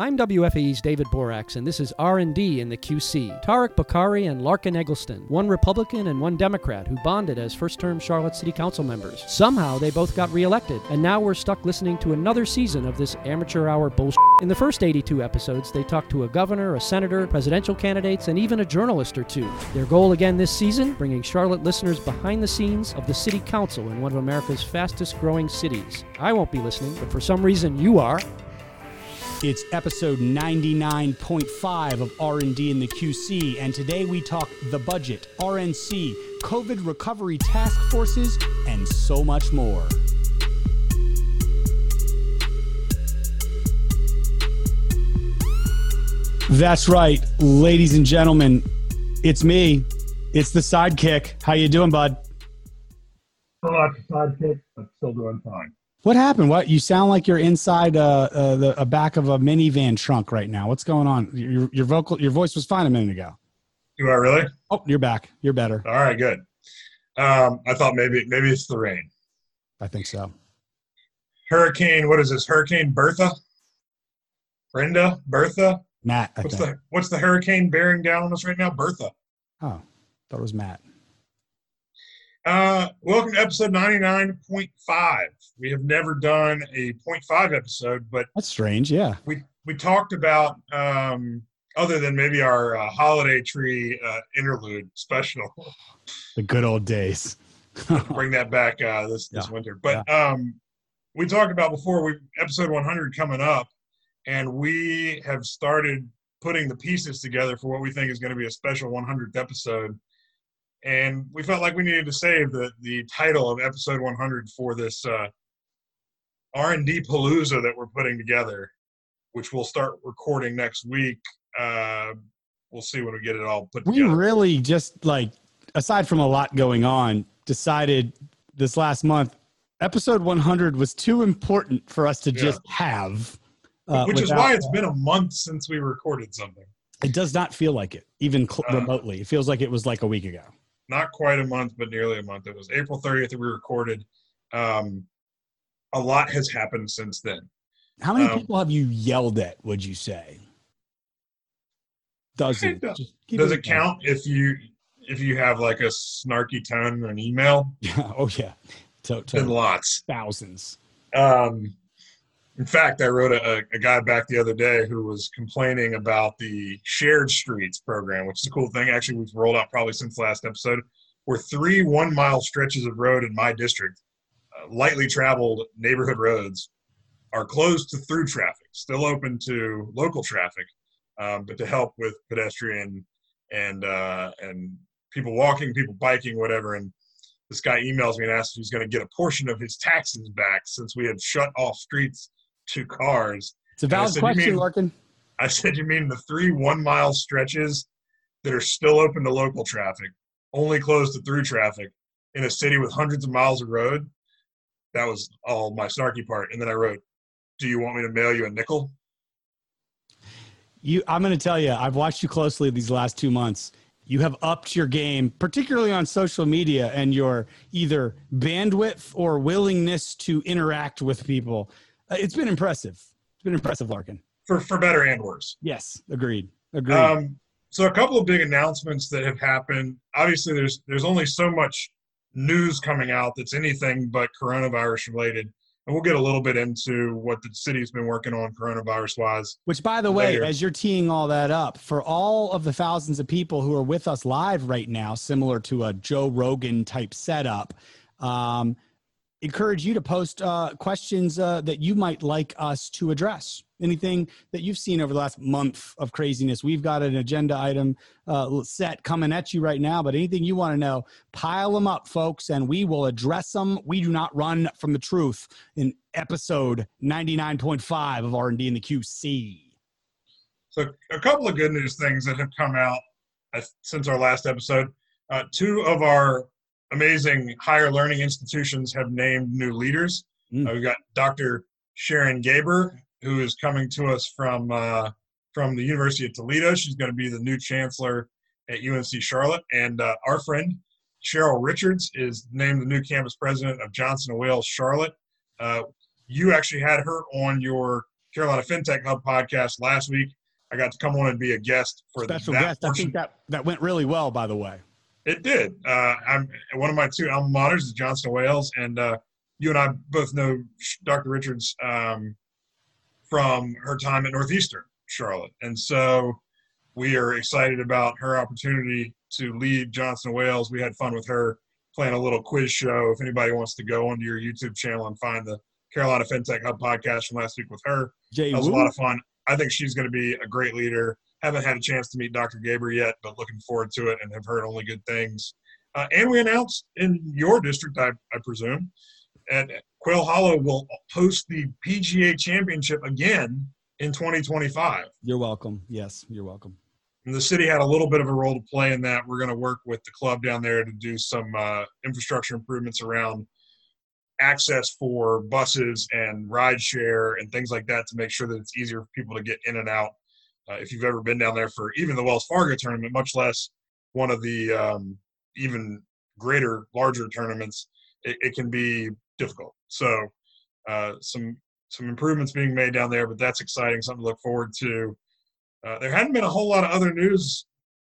I'm WFAE's David Boraks, and this is R&D in the QC. Tariq Bokhari and Larken Egleston, one Republican and one Democrat, who bonded as first-term Charlotte City Council members. Somehow they both got reelected, and now we're stuck listening to another season of this amateur hour bullshit. In the first 82 episodes, they talked to a governor, a senator, presidential candidates, and even a journalist or two. Their goal again this season, bringing Charlotte listeners behind the scenes of the City Council in one of America's fastest-growing cities. I won't be listening, but for some reason you are. It's episode 99.5 of R&D in the QC and today we talk the budget, RNC, COVID recovery task forces and so much more. That's right, ladies and gentlemen. It's me. It's the sidekick. How you doing, bud? Still the sidekick, but still doing fine. What happened? What you sound like you're inside uh, uh, the a back of a minivan trunk right now. What's going on? Your your vocal your voice was fine a minute ago. Do I really? Oh, you're back. You're better. All right, good. Um, I thought maybe maybe it's the rain. I think so. Hurricane, what is this? Hurricane Bertha? Brenda? Bertha? Matt, I What's think. the what's the hurricane bearing down on us right now? Bertha. Oh, thought it was Matt. Uh, welcome to episode 99.5. We have never done a 0.5 episode, but That's strange. Yeah. we we talked about um other than maybe our uh, holiday tree uh, interlude special. The good old days. bring that back uh, this this Yeah. winter. But um, we talked about before we episode 100 coming up, and we have started putting the pieces together for what we think is going to be a special 100th episode. And we felt like we needed to save the the title of episode 100 for this uh, R and D palooza that we're putting together, which we'll start recording next week. Uh, we'll see when we get it all put we together. really just like aside from a lot going on, decided this last month episode 100 was too important for us to Yeah. just have. uh, which is why it's been a month since we recorded something. it does not feel like it, even cl- Uh. remotely. It feels like it was like a week ago. Not quite a month, but nearly a month. It was April 30th that we recorded. Um, a lot has happened since then. How many Um, people have you yelled at? Would you say? Does Just Does it count if you if you have like a snarky tone in an email? Yeah. Oh yeah. To, Been to lots. thousands. Um, in fact, I wrote a, a guy back the other day who was complaining about the shared streets program, which is a cool thing. Actually, we've rolled out probably since last episode, where three one mile stretches of road in my district, uh, lightly traveled neighborhood roads, are closed to through traffic, still open to local traffic, um, but to help with pedestrian and uh, and people walking, people biking, whatever. And this guy emails me and asks if he's going to get a portion of his taxes back since we had shut off streets to cars. It's a valid said, question, mean- Larken. I said, You mean the three one mile stretches that are still open to local traffic, only closed to through traffic in a city with hundreds of miles of road? That was all my snarky part. And then I wrote, Do you want me to mail you a nickel? You, I'm going to tell you, I've watched you closely these last two months. You have upped your game, particularly on social media, and your either bandwidth or willingness to interact with people. Uh, It's been impressive. It's been impressive, Larken. For, for better and worse. Yes, agreed. Agreed. Um, so a couple of big announcements that have happened. Obviously, there's there's only so much news coming out that's anything but coronavirus related, and we'll get a little bit into what the city's been working on coronavirus wise. Which, by the way, as you're teeing all that up, for all of the thousands of people who are with us live right now, similar to a Joe Rogan type setup, um, encourage you to post uh, questions uh, that you might like us to address. Anything that you've seen over the last month of craziness. We've got an agenda item uh, set coming at you right now, but anything you want to know, pile them up, folks, and we will address them. We do not run from the truth in episode 99.5 of R&D in the QC. So a couple of good news things that have come out uh, since our last episode. Uh, two of our amazing higher learning institutions have named new leaders. Mm. Uh, we've got Dr. Sharon Gaber, who is coming to us from uh, from the University of Toledo. She's going to be the new chancellor at UNC Charlotte, and uh, our friend Cheryl Richards is named the new campus president of Johnson and Wales Charlotte. Uh, you actually had her on your Carolina FinTech Hub podcast last week. I got to come on and be a guest for special that guest. Portion. I think that that went really well, by the way. It did. Uh, I'm one of my two alma maters is Johnson Wales, and uh, you and I both know Dr. Richards um, from her time at Northeastern Charlotte, and so we are excited about her opportunity to lead Johnson Wales. We had fun with her playing a little quiz show. If anybody wants to go onto your YouTube channel and find the Carolina FinTech Hub podcast from last week with her, Jay that was Wu? a lot of fun. I think she's going to be a great leader. Haven't had a chance to meet Dr. Gaber yet, but looking forward to it and have heard only good things. Uh, and we announced in your district, I, I presume, and Quail Hollow will host the PGA Championship again in 2025. You're welcome. Yes, you're welcome. And the city had a little bit of a role to play in that. We're going to work with the club down there to do some uh, infrastructure improvements around access for buses and ride share and things like that to make sure that it's easier for people to get in and out. Uh, if you've ever been down there for even the Wells Fargo tournament, much less one of the um, even greater, larger tournaments, it, it can be difficult. So, uh, some some improvements being made down there, but that's exciting, something to look forward to. Uh, there hadn't been a whole lot of other news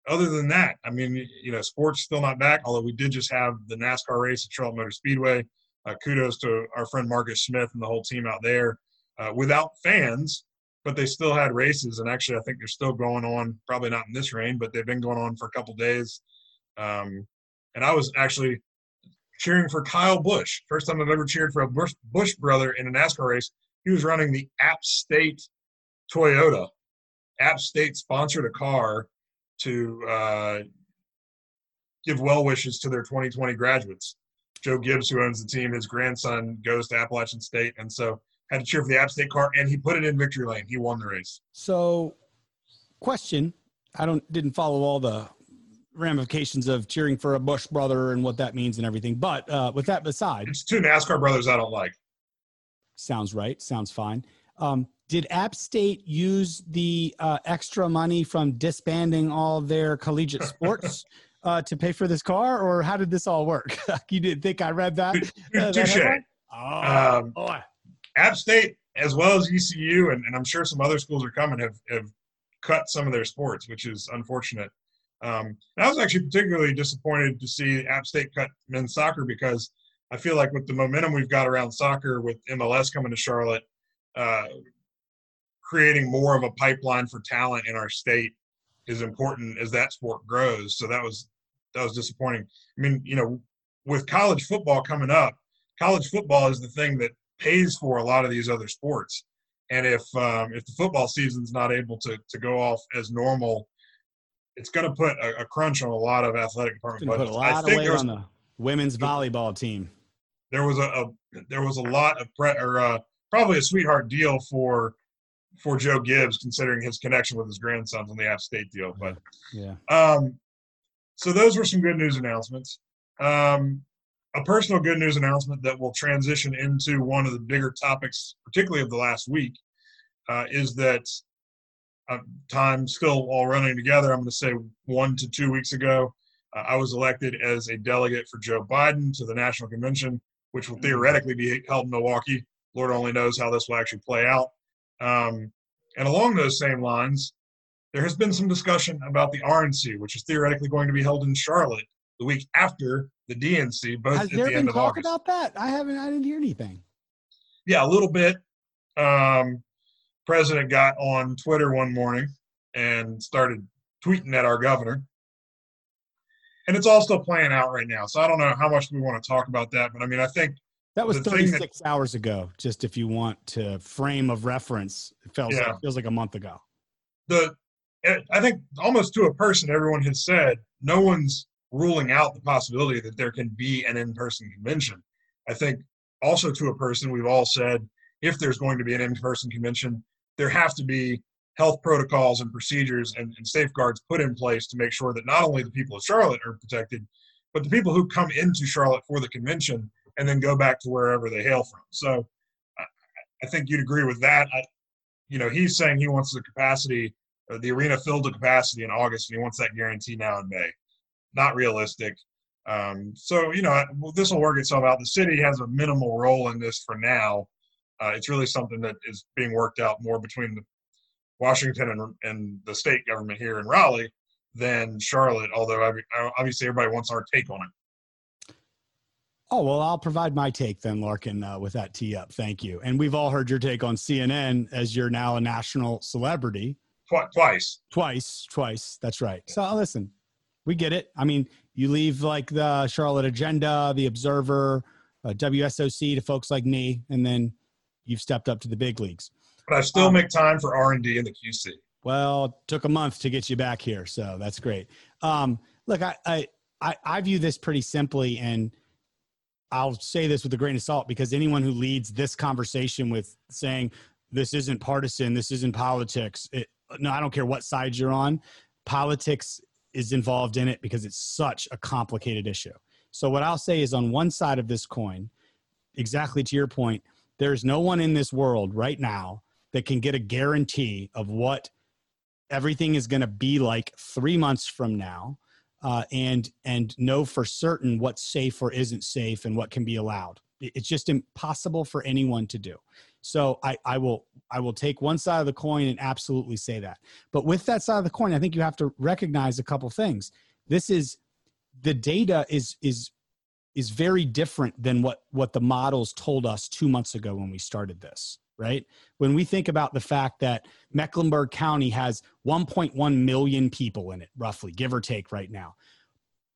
other than that. I mean, you know, sports still not back, although we did just have the NASCAR race at Charlotte Motor Speedway. Uh, kudos to our friend Marcus Smith and the whole team out there uh, without fans, but they still had races. And actually, I think they're still going on, probably not in this rain, but they've been going on for a couple days. Um, and I was actually cheering for Kyle Busch. First time I've ever cheered for a Busch, Busch brother in a NASCAR race. He was running the App State Toyota. App State sponsored a car to uh, give well wishes to their 2020 graduates. Joe Gibbs, who owns the team, his grandson goes to Appalachian State, and so had to cheer for the App State car, and he put it in victory lane. He won the race. So, question: I don't didn't follow all the ramifications of cheering for a Busch brother and what that means and everything. But uh, with that beside, It's two NASCAR brothers I don't like. sounds right. Sounds fine. Um, did App State use the uh, extra money from disbanding all their collegiate sports uh, to pay for this car, or how did this all work? you didn't think I read that? Uh, Touche. headline? Oh, Um, boy. App State, as well as ECU, and, and I'm sure some other schools are coming, have, have cut some of their sports, which is unfortunate. Um, I was actually particularly disappointed to see App State cut men's soccer because I feel like with the momentum we've got around soccer, with MLS coming to Charlotte, uh, creating more of a pipeline for talent in our state is important as that sport grows. So that was that was disappointing. I mean, you know, with college football coming up, college football is the thing that pays for a lot of these other sports. And if um, if the football season's not able to to go off as normal, it's going to put a, a crunch on a lot of athletic department Gonna put budgets. a I lot of think weight was, on the women's volleyball team. there was a, a there was a lot of pre- or uh, probably a sweetheart deal for for Joe Gibbs considering his connection with his grandsons on the App State deal. But Yeah. Um, so those were some good news announcements. Um, a personal good news announcement that will transition into one of the bigger topics, particularly of the last week, uh, is that uh, time still all running together. I'm going to say one to two weeks ago, uh, I was elected as a delegate for Joe Biden to the National Convention, which will theoretically be held in Milwaukee. Lord only knows how this will actually play out. Um, and along those same lines, there has been some discussion about the RNC, which is theoretically going to be held in Charlotte the week after the DNC, both Has at there the been end of talk August. about that? I haven't. I didn't hear anything. Yeah, a little bit. Um, president got on Twitter one morning and started tweeting at our governor. And it's all still playing out right now. So I don't know how much we want to talk about that, but I mean, I think That was The thing that- 36 hours ago. Just if you want to frame of reference, it feels Yeah. it feels like a month ago. the I think almost to a person, everyone has said no one's ruling out the possibility that there can be an in-person convention. I think also to a person, we've all said if there's going to be an in-person convention, there have to be health protocols and procedures and, and safeguards put in place to make sure that not only the people of Charlotte are protected, but the people who come into Charlotte for the convention and then go back to wherever they hail from. So I, I think you'd agree with that. I, you know, he's saying he wants the capacity, uh, the arena filled to capacity in August, and he wants that guarantee now in May. Not realistic. Um, so, you know, this will work itself out. The city has a minimal role in this for now. Uh, it's really something that is being worked out more between Washington and, and the state government here in Raleigh than Charlotte. Although obviously everybody wants our take on it. Oh well, I'll provide my take then, Larken, uh, with that tee up. Thank you. And we've all heard your take on CNN as you're now a national celebrity. twice. Twice. Twice. That's right. So listen, we get it. I mean, you leave like the Charlotte Agenda, the Observer, uh, WSOC to folks like me, and then you've stepped up to the big leagues. But I still um, make time for R and D in the QC. Well, it took a month to get you back here, so that's great. Um, look, I, I I I view this pretty simply, and I'll say this with a grain of salt because anyone who leads this conversation with saying this isn't partisan, this isn't politics, it, no, I don't care what side you're on. Politics is involved in it because it's such a complicated issue. So what I'll say is on one side of this coin, exactly to your point, there's no one in this world right now that can get a guarantee of what everything is going to be like three months from now uh, and and know for certain what's safe or isn't safe and what can be allowed it's just impossible for anyone to do so I, I will I will take one side of the coin and absolutely say that. But with that side of the coin, I think you have to recognize a couple things. This is the data is is is very different than what what the models told us two months ago when we started this right when we think about the fact that mecklenburg county has 1.1 million people in it roughly give or take right now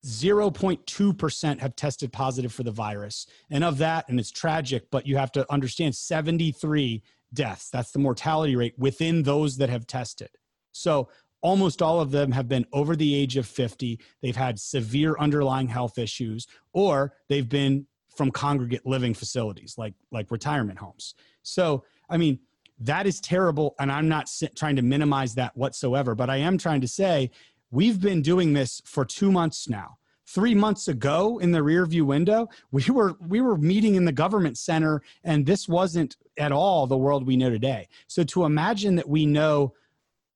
0.2% have tested positive for the virus. And of that, and it's tragic, but you have to understand 73 deaths. That's the mortality rate within those that have tested. So almost all of them have been over the age of 50. They've had severe underlying health issues, or they've been from congregate living facilities like, like retirement homes. So, I mean, that is terrible. And I'm not trying to minimize that whatsoever, but I am trying to say We've been doing this for two months now. Three months ago in the rearview window, we were we were meeting in the government center, and this wasn't at all the world we know today. So to imagine that we know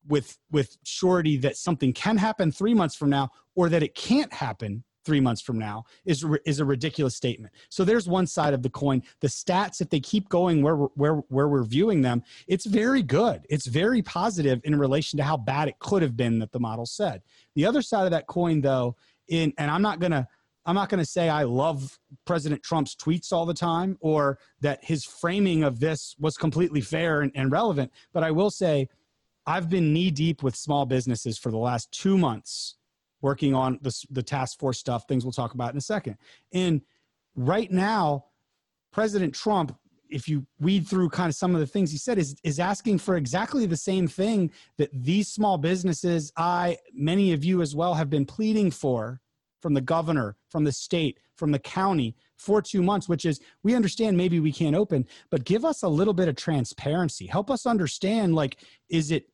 with with surety that something can happen three months from now, or that it can't happen three months from now is is a ridiculous statement. So there's one side of the coin. The stats, if they keep going where we're, where where we're viewing them, it's very good. It's very positive in relation to how bad it could have been that the model said. The other side of that coin, though, in and I'm not gonna I'm not going to say I love President Trump's tweets all the time or that his framing of this was completely fair and, and relevant, but I will say I've been knee deep with small businesses for the last two months working on the, the task force stuff, things we'll talk about in a second. And right now, President Trump, if you weed through kind of some of the things he said, is, is asking for exactly the same thing that these small businesses, I, many of you as well, have been pleading for from the governor, from the state, from the county for two months, which is we understand maybe we can't open, but give us a little bit of transparency. Help us understand like, is it,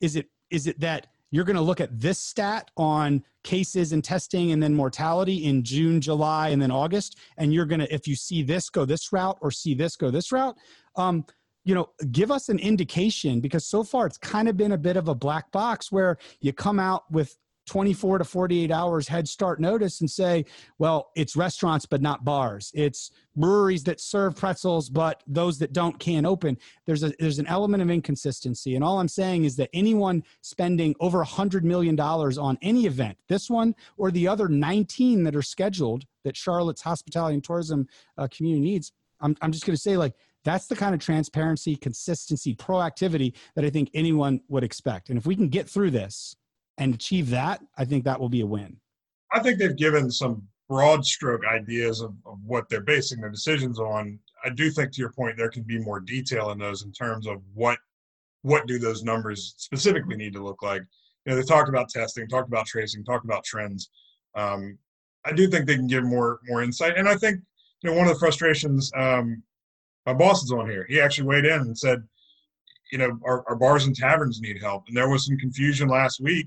is it, is it that you're going to look at this stat on cases and testing and then mortality in June, July, and then August. And you're going to, if you see this go this route or see this go this route, um, you know, give us an indication because so far it's kind of been a bit of a black box where you come out with 24 to 48 hours head start notice and say, well, it's restaurants, but not bars. It's breweries that serve pretzels, but those that don't can't open. There's a, there's an element of inconsistency. And all I'm saying is that anyone spending over hundred million dollars on any event, this one or the other 19 that are scheduled that Charlotte's hospitality and tourism uh, community needs, I'm, I'm just going to say like, that's the kind of transparency, consistency, proactivity that I think anyone would expect. And if we can get through this, and achieve that, I think that will be a win. I think they've given some broad stroke ideas of, of what they're basing their decisions on. I do think, to your point, there can be more detail in those in terms of what what do those numbers specifically need to look like. You know, they talked about testing, talked about tracing, talked about trends. Um, I do think they can give more more insight, and I think you know one of the frustrations. Um, my boss is on here. He actually weighed in and said, you know, our, our bars and taverns need help, and there was some confusion last week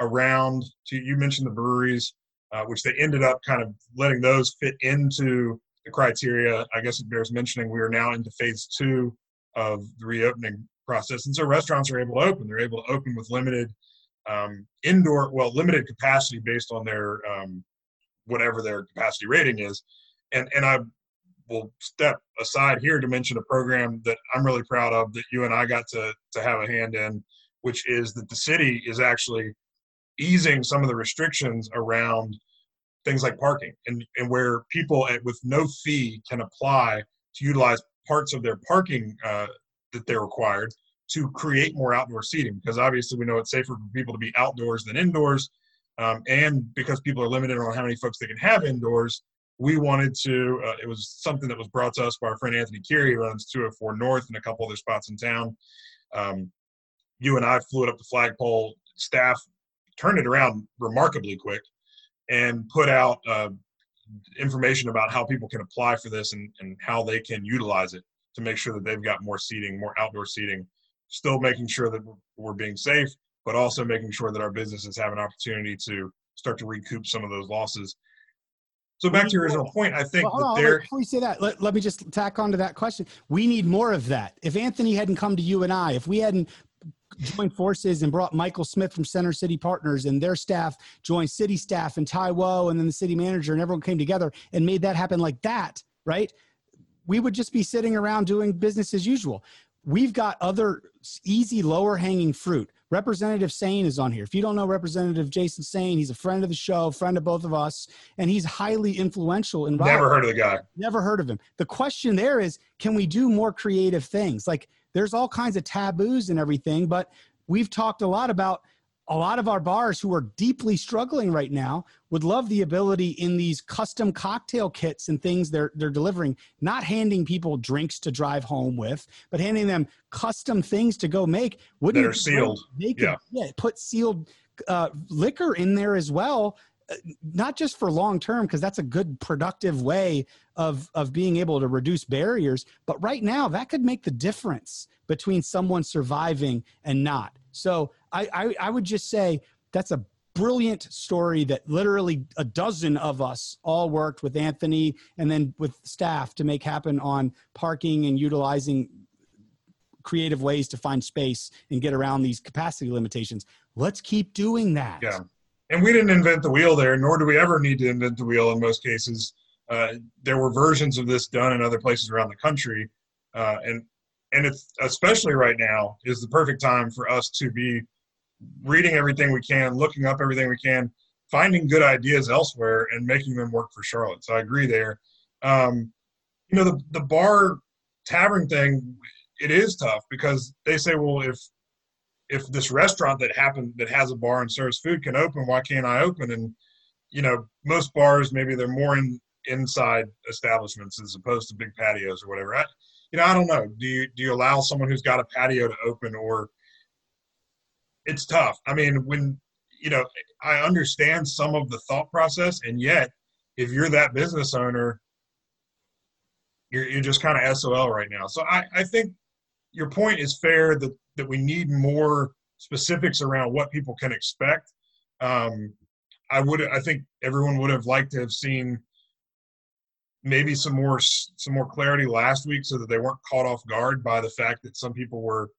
around to you mentioned the breweries uh, which they ended up kind of letting those fit into the criteria i guess it bears mentioning. We are now into phase two of the reopening process. And so restaurants are able to open. They're able to open with limited um, indoor well limited capacity based on their um, whatever their capacity rating is. And and i will step aside here to mention a program that I'm really proud of that you and I got to to have a hand in, which is that the city is actually easing some of the restrictions around things like parking and, and where people at, with no fee can apply to utilize parts of their parking uh, that they're required to create more outdoor seating. Because obviously we know it's safer for people to be outdoors than indoors um, and because people are limited on how many folks they can have indoors we wanted to uh, it was something that was brought to us by our friend anthony Carey, who runs 204 north and a couple other spots in town. Um, you and i flew it up the flagpole staff turned it around remarkably quick and put out uh, information about how people can apply for this and, and how they can utilize it to make sure that they've got more seating, more outdoor seating, still making sure that we're being safe, but also making sure that our businesses have an opportunity to start to recoup some of those losses. So back to your original point, I think well, that there. Before you say that, let, let me just tack on to that question. We need more of that. If Anthony hadn't come to you and I, if we hadn't joined forces and brought Michael Smith from Center City Partners and their staff joined city staff and Taiwo and then the city manager and everyone came together and made that happen like that, right? We would just be sitting around doing business as usual. We've got other easy lower hanging fruit. Representative Saine is on here. If you don't know Representative Jason Saine, he's a friend of the show, friend of both of us, and he's highly influential in. Never heard of the guy. Never heard of him. The question there is, can we do more creative things? Like there's all kinds of taboos and everything, but we've talked a lot about a lot of our bars who are deeply struggling right now would love the ability in these custom cocktail kits and things they're they're delivering not handing people drinks to drive home with but handing them custom things to go make. Wouldn't that are sealed. they could, yeah. yeah put sealed uh, liquor in there as well Uh, not just for long term because that's a good productive way of of being able to reduce barriers but right now that could make the difference between someone surviving and not. So i i, I would just say that's a brilliant story that literally a dozen of us all worked with anthony and then with staff to make happen on parking and utilizing creative ways to find space and get around these capacity limitations. Let's keep doing that. Yeah and we didn't invent the wheel there, nor do we ever need to invent the wheel in most cases. Uh, there were versions of this done in other places around the country, uh, and and it's especially right now is the perfect time for us to be reading everything we can, looking up everything we can, finding good ideas elsewhere, and making them work for Charlotte. So I agree there. Um, you know, the the bar tavern thing, it is tough because they say, well, if if this restaurant that happened that has a bar and serves food can open, why can't I open? And you know, most bars maybe they're more in inside establishments as opposed to big patios or whatever. I, you know, I don't know. Do you do you allow someone who's got a patio to open or it's tough. I mean, when you know, I understand some of the thought process, and yet, if you're that business owner, you're you're just kind of SOL right now. So I I think your point is fair that that we need more specifics around what people can expect. Um, I would, I think everyone would have liked to have seen maybe some more some more clarity last week, so that they weren't caught off guard by the fact that some people were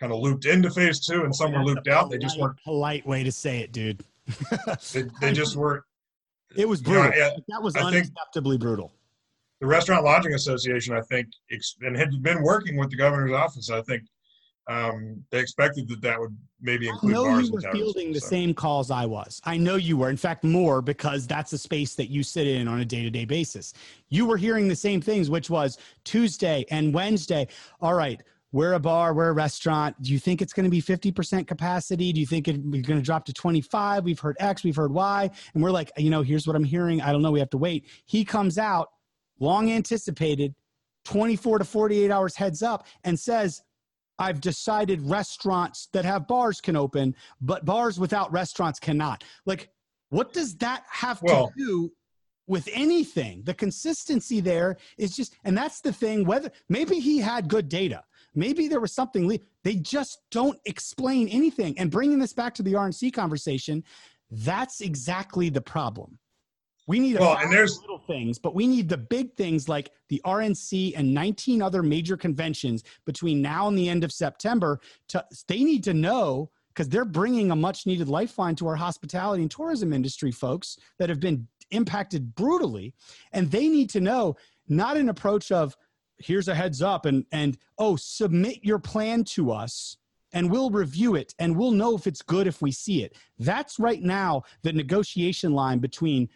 kind of looped into phase two and some were looped out. They just weren't polite way to say it, dude. they, they, just weren't. It was brutal. You know, I, that was I unacceptably think, brutal the Restaurant Lodging Association, I think, and had been working with the governor's office. I think um, they expected that that would maybe include. I know you were fielding the so. same calls I was. I know you were. In fact, more because that's a space that you sit in on a day-to-day basis. You were hearing the same things, which was Tuesday and Wednesday. All right, we're a bar, we're a restaurant. Do you think it's going to be 50% capacity? Do you think it's going to drop to 25? We've heard X, we've heard Y. And we're like, you know, here's what I'm hearing. I don't know. We have to wait. He comes out, long anticipated, 24 to 48 hours heads up, and says, I've decided restaurants that have bars can open, but bars without restaurants cannot. Like, what does that have well, to do with anything? The consistency there is just, and that's the thing. Whether maybe he had good data, maybe there was something. They just don't explain anything. And bringing this back to the RNC conversation, that's exactly the problem. We need well, and there's little things, but we need the big things like the RNC and 19 other major conventions between now and the end of September. To they need to know because they're bringing a much needed lifeline to our hospitality and tourism industry folks that have been impacted brutally, and they need to know not an approach of here's a heads up and and oh submit your plan to us and we'll review it and we'll know if it's good if we see it. That's right now the negotiation line between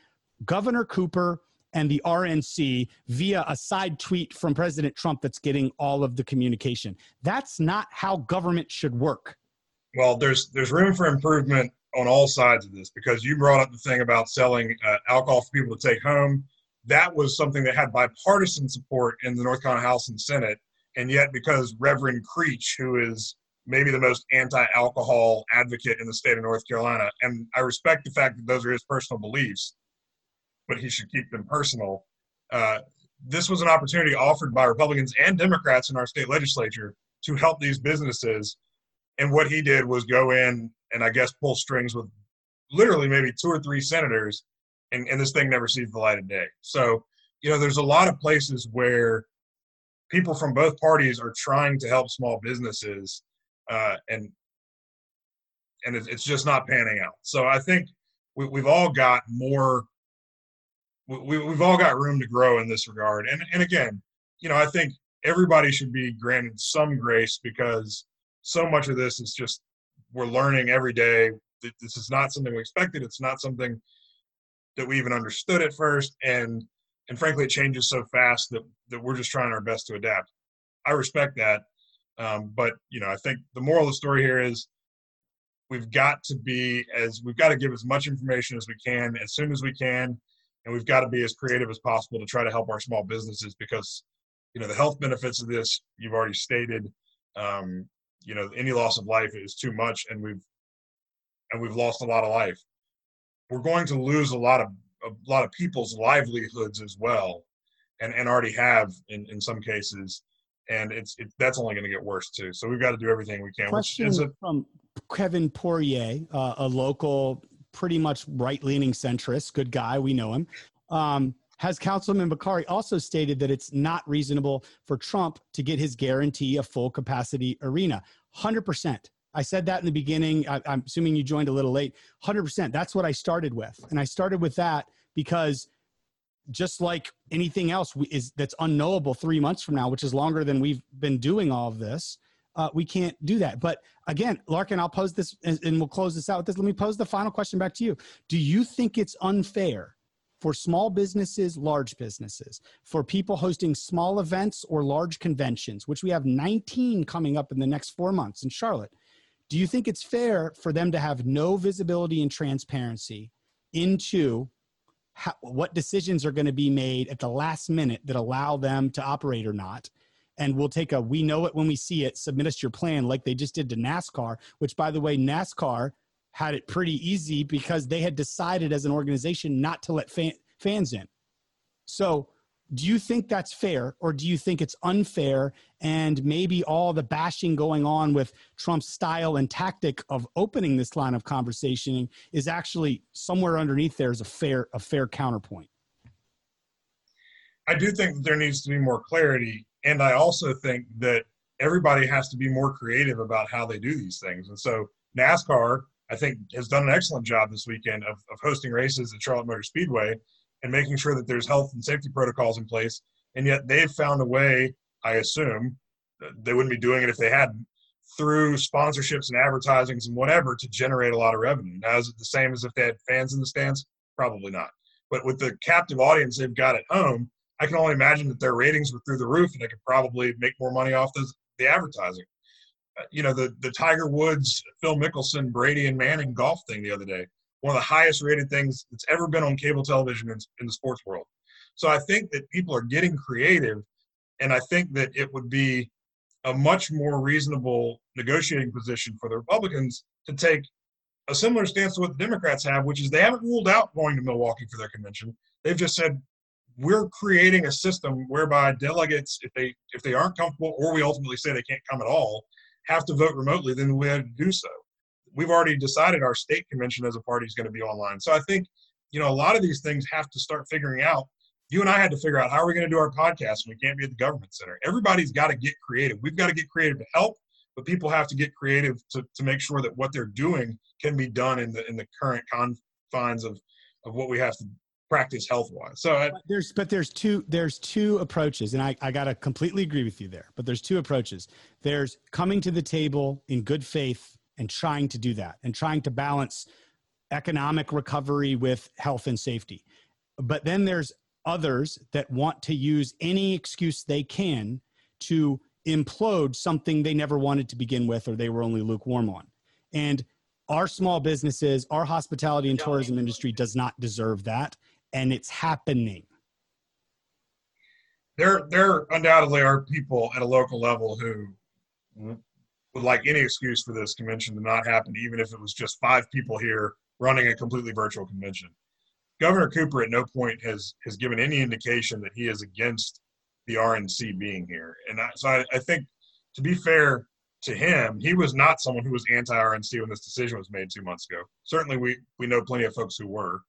Governor Cooper and the RNC via a side tweet from President Trump that's getting all of the communication. That's not how government should work. Well, there's there's room for improvement on all sides of this because you brought up the thing about selling uh, alcohol for people to take home. That was something that had bipartisan support in the North Carolina House and Senate, and yet because Reverend Creech, who is maybe the most anti-alcohol advocate in the state of North Carolina, and I respect the fact that those are his personal beliefs, but he should keep them personal. Uh, this was an opportunity offered by Republicans and Democrats in our state legislature to help these businesses. And what he did was go in and I guess pull strings with literally maybe two or three senators, and, and this thing never sees the light of day. So, you know, there's a lot of places where people from both parties are trying to help small businesses, uh, and and it's just not panning out. So I think we, we've all got more we, we've all got room to grow in this regard. And and again, you know, I think everybody should be granted some grace because so much of this is just we're learning every day. This is not something we expected. It's not something that we even understood at first, and and frankly, it changes so fast that that we're just trying our best to adapt. I respect that, um, but you know, I think the moral of the story here is we've got to be as we've got to give as much information as we can as soon as we can and we've got to be as creative as possible to try to help our small businesses because you know the health benefits of this you've already stated um, you know any loss of life is too much and we've and we've lost a lot of life. We're going to lose a lot of a lot of people's livelihoods as well and and already have in in some cases. And it's it, that's only going to get worse too. So we've got to do everything we can Question a, from kevin poirier uh, a local pretty much right leaning centrist, good guy, we know him. Um, has Councilman Bokhari also stated that it's not reasonable for Trump to get his guarantee a full capacity arena? 100%. I said that in the beginning. I, am assuming you joined a little late. 100%. That's what I started with. And I started with that because just like anything else is that's unknowable three months from now, which is longer than we've been doing all of this, uh, we can't do that. But again, Larken, I'll pose this and, and we'll close this out with this. Let me pose the final question back to you. Do you think it's unfair for small businesses, large businesses, for people hosting small events or large conventions, which we have 19 coming up in the next four months in Charlotte? Do you think it's fair for them to have no visibility and transparency into how, what decisions are going to be made at the last minute that allow them to operate or not? And we'll take a we know it when we see it submit us your plan like they just did to nascar which by the way nascar had it pretty easy because they had decided as an organization not to let fan, fans in. So do you think that's fair or do you think it's unfair and maybe all the bashing going on with trump's style and tactic of opening this line of conversation is actually somewhere underneath there is a fair a fair counterpoint? I do think that there needs to be more clarity and I also think that everybody has to be more creative about how they do these things. And so NASCAR, I think, has done an excellent job this weekend of, of hosting races at Charlotte Motor Speedway and making sure that there's health and safety protocols in place. And yet they've found a way, I assume, they wouldn't be doing it if they hadn't, through sponsorships and advertisings and whatever to generate a lot of revenue. Now, is it the same as if they had fans in the stands? Probably not. But with the captive audience they've got at home, I can only imagine that their ratings were through the roof, and they could probably make more money off the, the advertising. Uh, you know, the the Tiger Woods, Phil Mickelson, Brady, and Manning golf thing the other day, one of the highest rated things that's ever been on cable television in, in the sports world. So I think that people are getting creative, and I think that it would be a much more reasonable negotiating position for the Republicans to take a similar stance to what the Democrats have, which is they haven't ruled out going to Milwaukee for their convention. They've just said we're creating a system whereby delegates, if they if they aren't comfortable, or we ultimately say they can't come at all, have to vote remotely. Then we have to do so. We've already decided our state convention as a party is going to be online. So I think you know a lot of these things have to start figuring out. You and I had to figure out how are we going to do our podcast when we can't be at the government center. Everybody's got to get creative. We've got to get creative to help, but people have to get creative to, to make sure that what they're doing can be done in the in the current confines of of what we have to practice health wise. So I, But there's but there's two there's two approaches, and I, I gotta completely agree with you there. But there's two approaches. There's coming to the table in good faith and trying to do that and trying to balance economic recovery with health and safety. But then there's others that want to use any excuse they can to implode something they never wanted to begin with or they were only lukewarm on. And our small businesses, our hospitality and tourism industry does not deserve that. And it's happening. there there undoubtedly are people at a local level who would like any excuse for this convention to not happen, even if it was just five people here running a completely virtual convention. Governor Cooper at no point has has given any indication that he is against the RNC being here, and I, so I, I think to be fair to him, he was not someone who was anti-RNC when this decision was made two months ago. Certainly, we we know plenty of folks who were,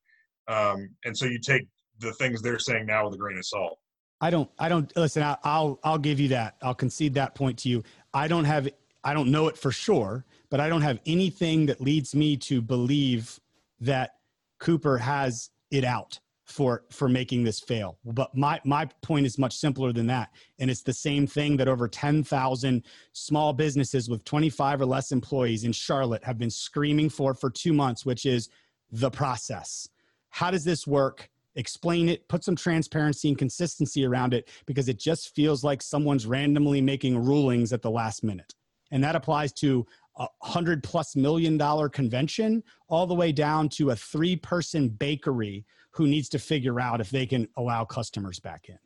um, and so you take the things they're saying now with a grain of salt. I don't, I don't listen. I, I'll, I'll give you that. I'll concede that point to you. I don't have, I don't know it for sure, but I don't have anything that leads me to believe that Cooper has it out for for making this fail. But my my point is much simpler than that, and it's the same thing that over ten thousand small businesses with twenty five or less employees in Charlotte have been screaming for for two months, which is the process. How does this work? explain it, put some transparency and consistency around it because it just feels like someone's randomly making rulings at the last minute. And that applies to a hundred plus million dollar convention all the way down to a three person bakery who needs to figure out if they can allow customers back in.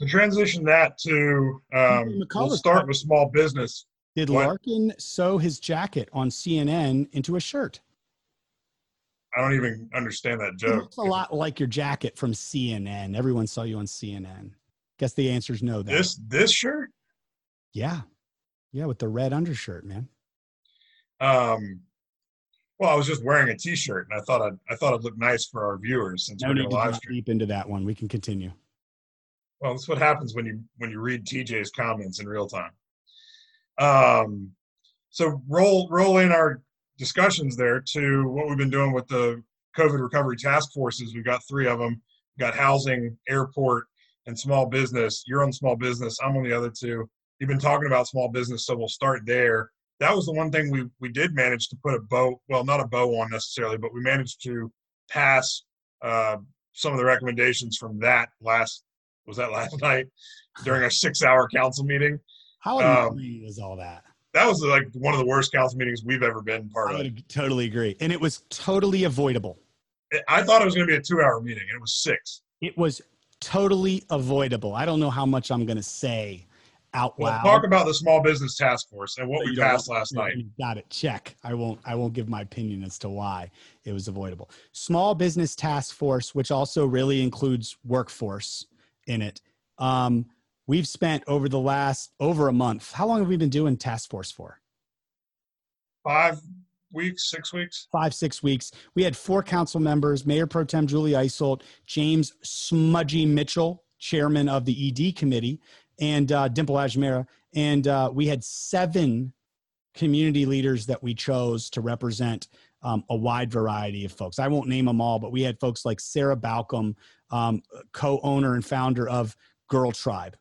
To transition that to, um, we'll start with small business. Did? Larken sew his jacket on CNN into a shirt? I don't even understand that joke. looks a lot like your jacket from CNN. Everyone saw you on CNN. Guess the answer is no. Then. This this shirt, Yeah. Yeah, with the red undershirt, man. um, well, I was just wearing a T-shirt, and I thought I'd, I thought it'd look nice for our viewers since No we're need to live deep into that one. We can continue. Well, that's what happens when you when you read TJ's comments in real time. Um, so roll roll in our discussions there to what we've been doing with the COVID recovery task forces. We've got three of them. We've got housing, airport, and small business. You're on small business. I'm on the other two. You've been talking about small business, so we'll start there. That was the one thing we we did manage to put a bow, well, not a bow on necessarily, but we managed to pass uh, some of the recommendations from that last was that last night during a six hour council meeting. How Um, is all that? That was like one of the worst council meetings we've ever been part of. totally agree. And it was totally avoidable. I thought it was going to be a two hour meeting, and it was six. It was totally avoidable. I don't know how much I'm going to say out Well, loud. talk about the small business task force and what but we passed last night. Got it. Check. I won't. I won't give my opinion as to why it was avoidable. Small business task force, which also really includes workforce in it. Um, we've spent over the last over a month. How long have we been doing task force for? Five weeks, six weeks. five, six weeks. We had four council members, Mayor Pro Tem Julie Eiselt, James Smuggie Mitchell, chairman of the ED committee, and uh, Dimple Ajmera. And uh, we had seven community leaders that we chose to represent um, a wide variety of folks. I won't name them all, but we had folks like Sarah Balcom, um, co-owner and founder of Girl Tribe?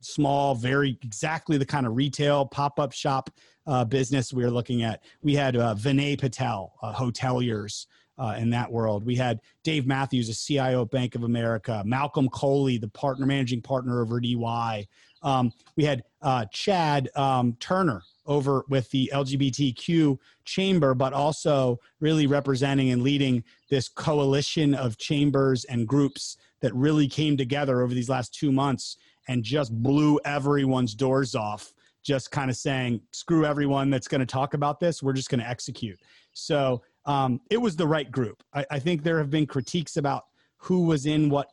Small, very exactly the kind of retail pop-up shop uh, business we were looking at. We had uh, Vinay Patel, uh, hoteliers uh, in that world. We had Dave Matthews, a CIO of Bank of America. Malcolm Coley, the partner, managing partner over at EY. Um, we had uh, Chad um, Turner over with the LGBTQ chamber, but also really representing and leading this coalition of chambers and groups that really came together over these last two months and just blew everyone's doors off just kind of saying, screw everyone that's going to talk about this. We're just going to execute. So um, it was the right group. I, I, think there have been critiques about who was in what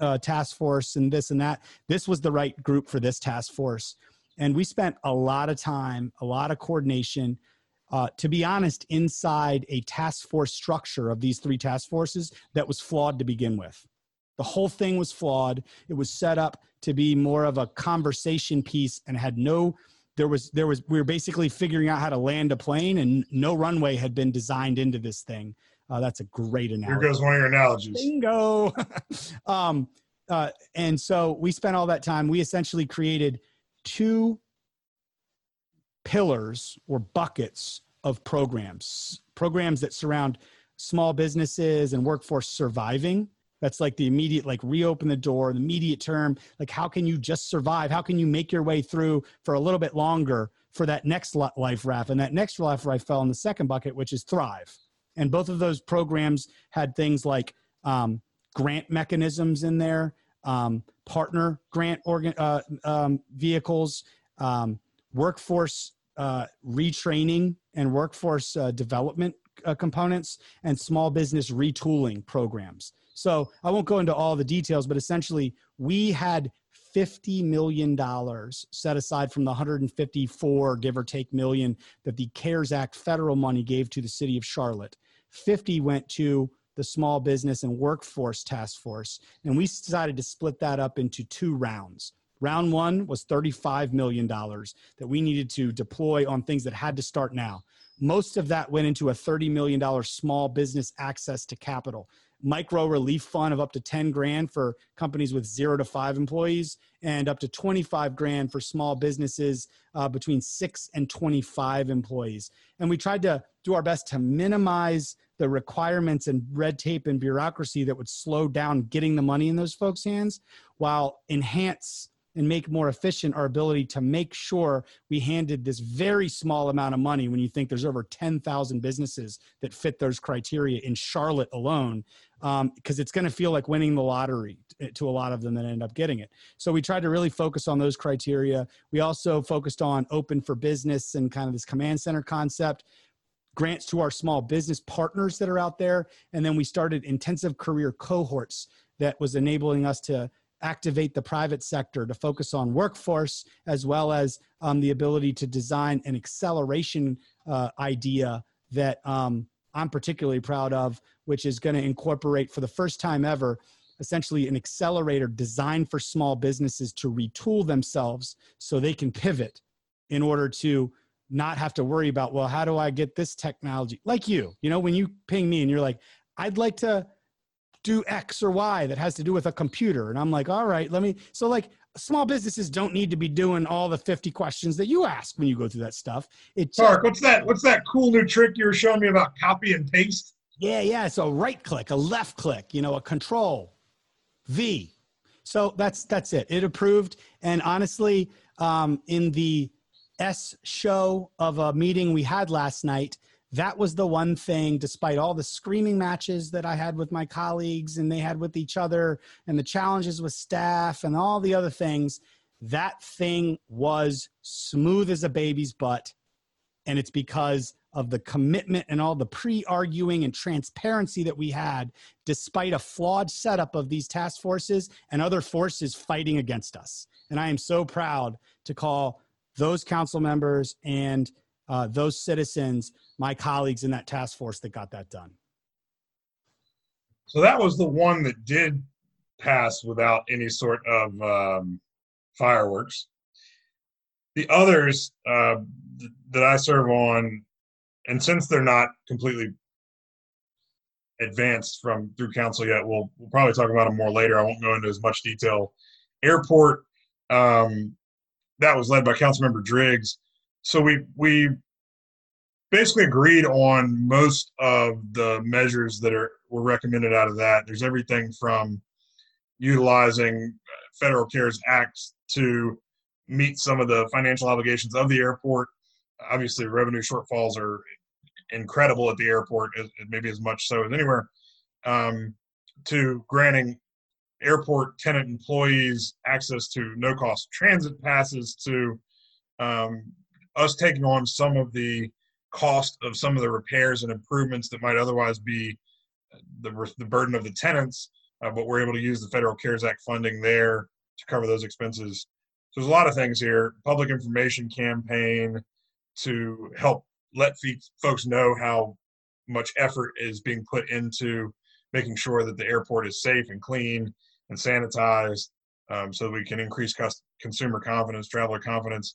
uh, task force and this and that. This was the right group for this task force. And we spent a lot of time, a lot of coordination. Uh, to be honest, inside a task force structure of these three task forces that was flawed to begin with. The whole thing was flawed. It was set up to be more of a conversation piece and had no there was there was we were basically figuring out how to land a plane and no runway had been designed into this thing Uh, that's a great analogy. Here goes one of your analogies. Bingo. um, uh, and so we spent all that time. We essentially created two pillars or buckets of programs, programs that surround small businesses and workforce surviving. That's like the immediate, like reopen the door, the immediate term. Like, how can you just survive? How can you make your way through for a little bit longer for that next life raft? And that next life raft fell in the second bucket, which is thrive. And both of those programs had things like um, grant mechanisms in there, um, partner grant organ, uh, um, vehicles, um, workforce uh, retraining and workforce uh, development uh, components, and small business retooling programs. So I won't go into all the details, but essentially, we had $50 million set aside from the 154, give or take million, that the CARES Act federal money gave to the city of Charlotte. 50 went to the Small Business and Workforce Task Force. And we decided to split that up into two rounds. Round one was $35 million that we needed to deploy on things that had to start now. Most of that went into a $30 million small business access to capital. Micro relief fund of up to 10 grand for companies with zero to five employees and up to 25 grand for small businesses uh, between six and 25 employees. And we tried to do our best to minimize the requirements and red tape and bureaucracy that would slow down getting the money in those folks hands while enhance and make more efficient our ability to make sure we handed this very small amount of money when you think there's over 10,000 businesses that fit those criteria in Charlotte alone because um, it's going to feel like winning the lottery to a lot of them that end up getting it. So we tried to really focus on those criteria. We also focused on open for business and kind of this command center concept grants to our small business partners that are out there and then we started intensive career cohorts that was enabling us to activate the private sector to focus on workforce as well as um, the ability to design an acceleration uh, idea that um, I'm particularly proud of, which is going to incorporate for the first time ever essentially an accelerator designed for small businesses to retool themselves so they can pivot in order to not have to worry about well how do i get this technology? Like you you know when you ping me and you're like i'd like to do X or Y that has to do with a computer. And I'm like, all right, let me. So, like, small businesses don't need to be doing all the 50 questions that you ask when you go through that stuff. It just, Mark, what's that? What's that cool new trick you were showing me about copy and paste? Yeah, yeah. So, right click, a left click, you know, a control V. So that's that's it. It approved. And honestly, um, in the S show of a meeting we had last night, that was the one thing, despite all the screaming matches that I had with my colleagues and they had with each other and the challenges with staff and all the other things, that thing was smooth as a baby's butt. And it's because of the commitment and all the pre arguing and transparency that we had, despite a flawed setup of these task forces and other forces fighting against us. And I am so proud to call those council members and uh, those citizens, my colleagues in that task force that got that done. So that was the one that did pass without any sort of um, fireworks. The others uh, th- that I serve on, and since they're not completely advanced from through council yet, we'll we'll probably talk about them more later. I won't go into as much detail. Airport, um, that was led by Councilmember Driggs so we we basically agreed on most of the measures that are were recommended out of that. There's everything from utilizing federal CARES Act to meet some of the financial obligations of the airport. Obviously, revenue shortfalls are incredible at the airport, maybe as much so as anywhere. Um, to granting airport tenant employees access to no-cost transit passes to um, us taking on some of the cost of some of the repairs and improvements that might otherwise be the, the burden of the tenants, uh, but we're able to use the Federal CARES Act funding there to cover those expenses. So there's a lot of things here. Public information campaign to help let folks know how much effort is being put into making sure that the airport is safe and clean and sanitized um, so we can increase consumer confidence, traveler confidence,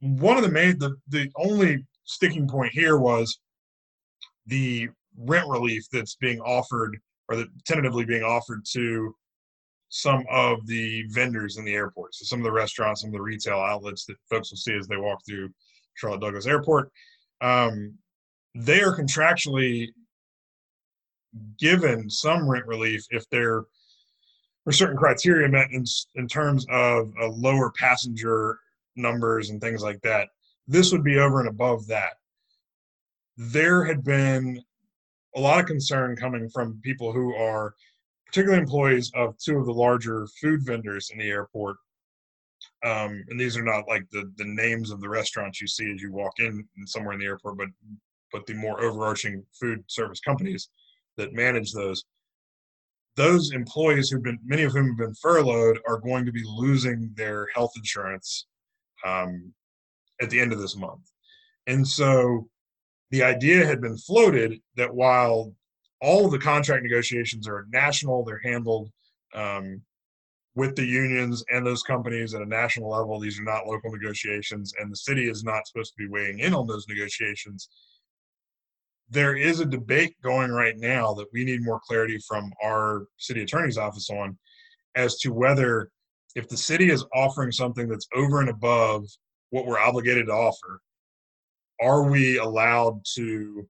one of the main the, the only sticking point here was the rent relief that's being offered or that tentatively being offered to some of the vendors in the airport. So some of the restaurants, some of the retail outlets that folks will see as they walk through Charlotte Douglas Airport. Um, they are contractually given some rent relief if they're for certain criteria met in, in terms of a lower passenger numbers and things like that. This would be over and above that. There had been a lot of concern coming from people who are particularly employees of two of the larger food vendors in the airport. Um, and these are not like the the names of the restaurants you see as you walk in somewhere in the airport, but but the more overarching food service companies that manage those. Those employees who've been many of whom have been furloughed are going to be losing their health insurance um, at the end of this month, and so the idea had been floated that while all of the contract negotiations are national, they're handled um, with the unions and those companies at a national level. These are not local negotiations, and the city is not supposed to be weighing in on those negotiations. There is a debate going right now that we need more clarity from our city attorney's office on as to whether, if the city is offering something that's over and above what we're obligated to offer, are we allowed to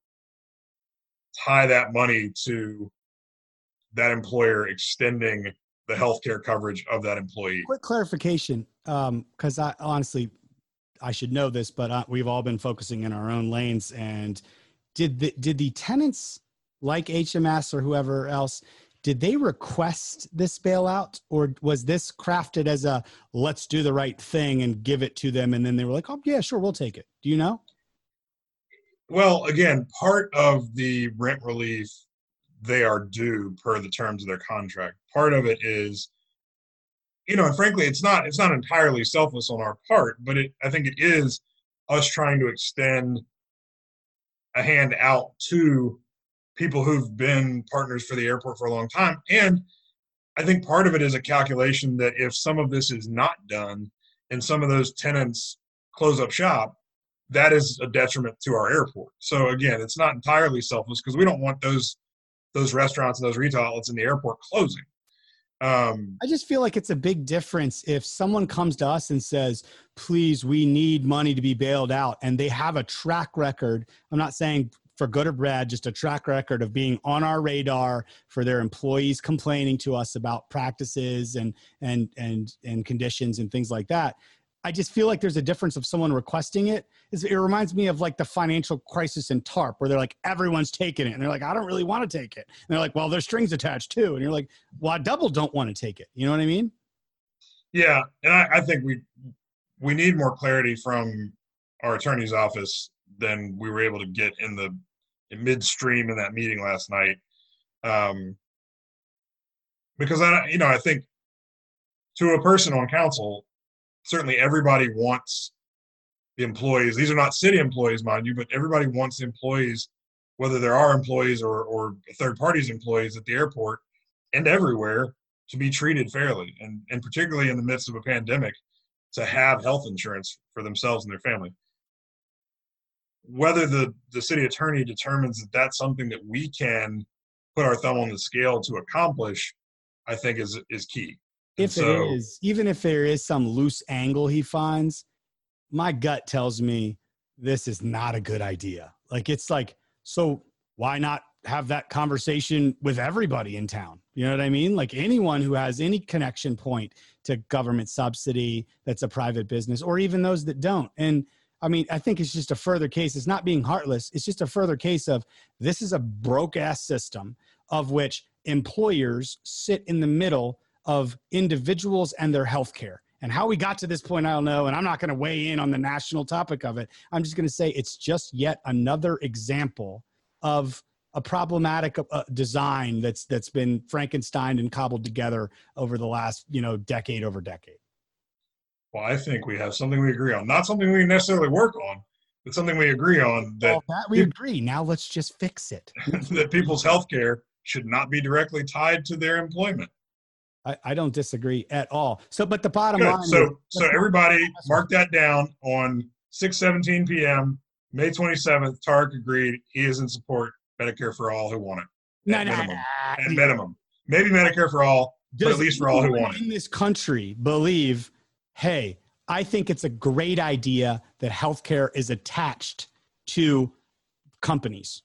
tie that money to that employer extending the healthcare coverage of that employee? Quick clarification, because um, I honestly I should know this, but uh, we've all been focusing in our own lanes. And did the did the tenants like HMS or whoever else? Did they request this bailout, or was this crafted as a let's do the right thing and give it to them, and then they were like, "Oh yeah, sure, we'll take it." Do you know? Well, again, part of the rent relief they are due per the terms of their contract. Part of it is, you know, and frankly, it's not it's not entirely selfless on our part, but it I think it is us trying to extend a hand out to people who've been partners for the airport for a long time. And I think part of it is a calculation that if some of this is not done and some of those tenants close up shop, that is a detriment to our airport. So again, it's not entirely selfless because we don't want those those restaurants and those retail outlets in the airport closing. Um, I just feel like it's a big difference if someone comes to us and says, "Please, we need money to be bailed out," and they have a track record. I'm not saying for good or bad, just a track record of being on our radar for their employees complaining to us about practices and and and and conditions and things like that. I just feel like there's a difference of someone requesting it. It reminds me of like the financial crisis in TARP, where they're like, everyone's taking it. And they're like, I don't really want to take it. And they're like, well, there's strings attached too. And you're like, well, I double don't want to take it. You know what I mean? Yeah. And I, I think we, we need more clarity from our attorney's office than we were able to get in the in midstream in that meeting last night. Um, because I, you know, I think to a person on council, certainly everybody wants the employees. These are not city employees, mind you, but everybody wants employees, whether there are employees or, or third parties employees at the airport and everywhere, to be treated fairly, and and particularly in the midst of a pandemic, to have health insurance for themselves and their family. Whether the the city attorney determines that that's something that we can put our thumb on the scale to accomplish, I think is is key if so, it is, even if there is some loose angle he finds, my gut tells me this is not a good idea. Like it's like, so why not have that conversation with everybody in town? You know what I mean? Like anyone who has any connection point to government subsidy that's a private business, or even those that don't. And I mean, I think it's just a further case. It's not being heartless. It's just a further case of this is a broke ass system of which employers sit in the middle of individuals and their health care. And how we got to this point, I don't know. And I'm not going to weigh in on the national topic of it. I'm just going to say it's just yet another example of a problematic uh, design that's that's been Frankenstein and cobbled together over the last you know decade over decade. Well, I think we have something we agree on. Not something we necessarily work on, but something we agree on. That, well, that we agree. Now let's just fix it. that people's health care should not be directly tied to their employment. I, I don't disagree at all. So, but the bottom Good. line. So, so everybody mark that down on 6:17 p.m. May 27th. Tariq agreed. He is in support Medicare for all who want it. No, no, minimum. no. At minimum, maybe Medicare for all, but at least for all who want it. in this country believe, hey, I think it's a great idea that healthcare is attached to companies.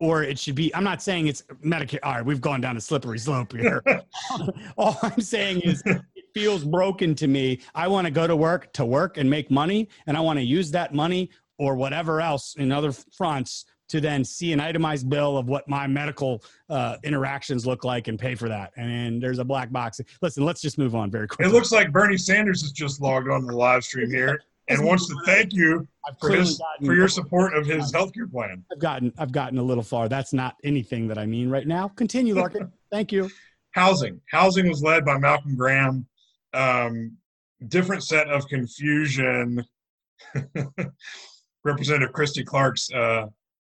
Or it should be, I'm not saying it's Medicare. All right, we've gone down a slippery slope here. All I'm saying is it feels broken to me. I want to go to work to work and make money, and I want to use that money or whatever else in other fronts to then see an itemized bill of what my medical uh, interactions look like and pay for that. And there's a black box. Listen, let's just move on very quickly. It looks like Bernie Sanders has just logged on to the live stream here and wants to thank you for his for your support of his healthcare plan. I've gotten I've gotten a little far. That's not anything that I mean right now. Continue, Larken. Thank you. Housing. Housing was led by Malcolm Graham. Um, different set of confusion. Representative Christy Clark's uh,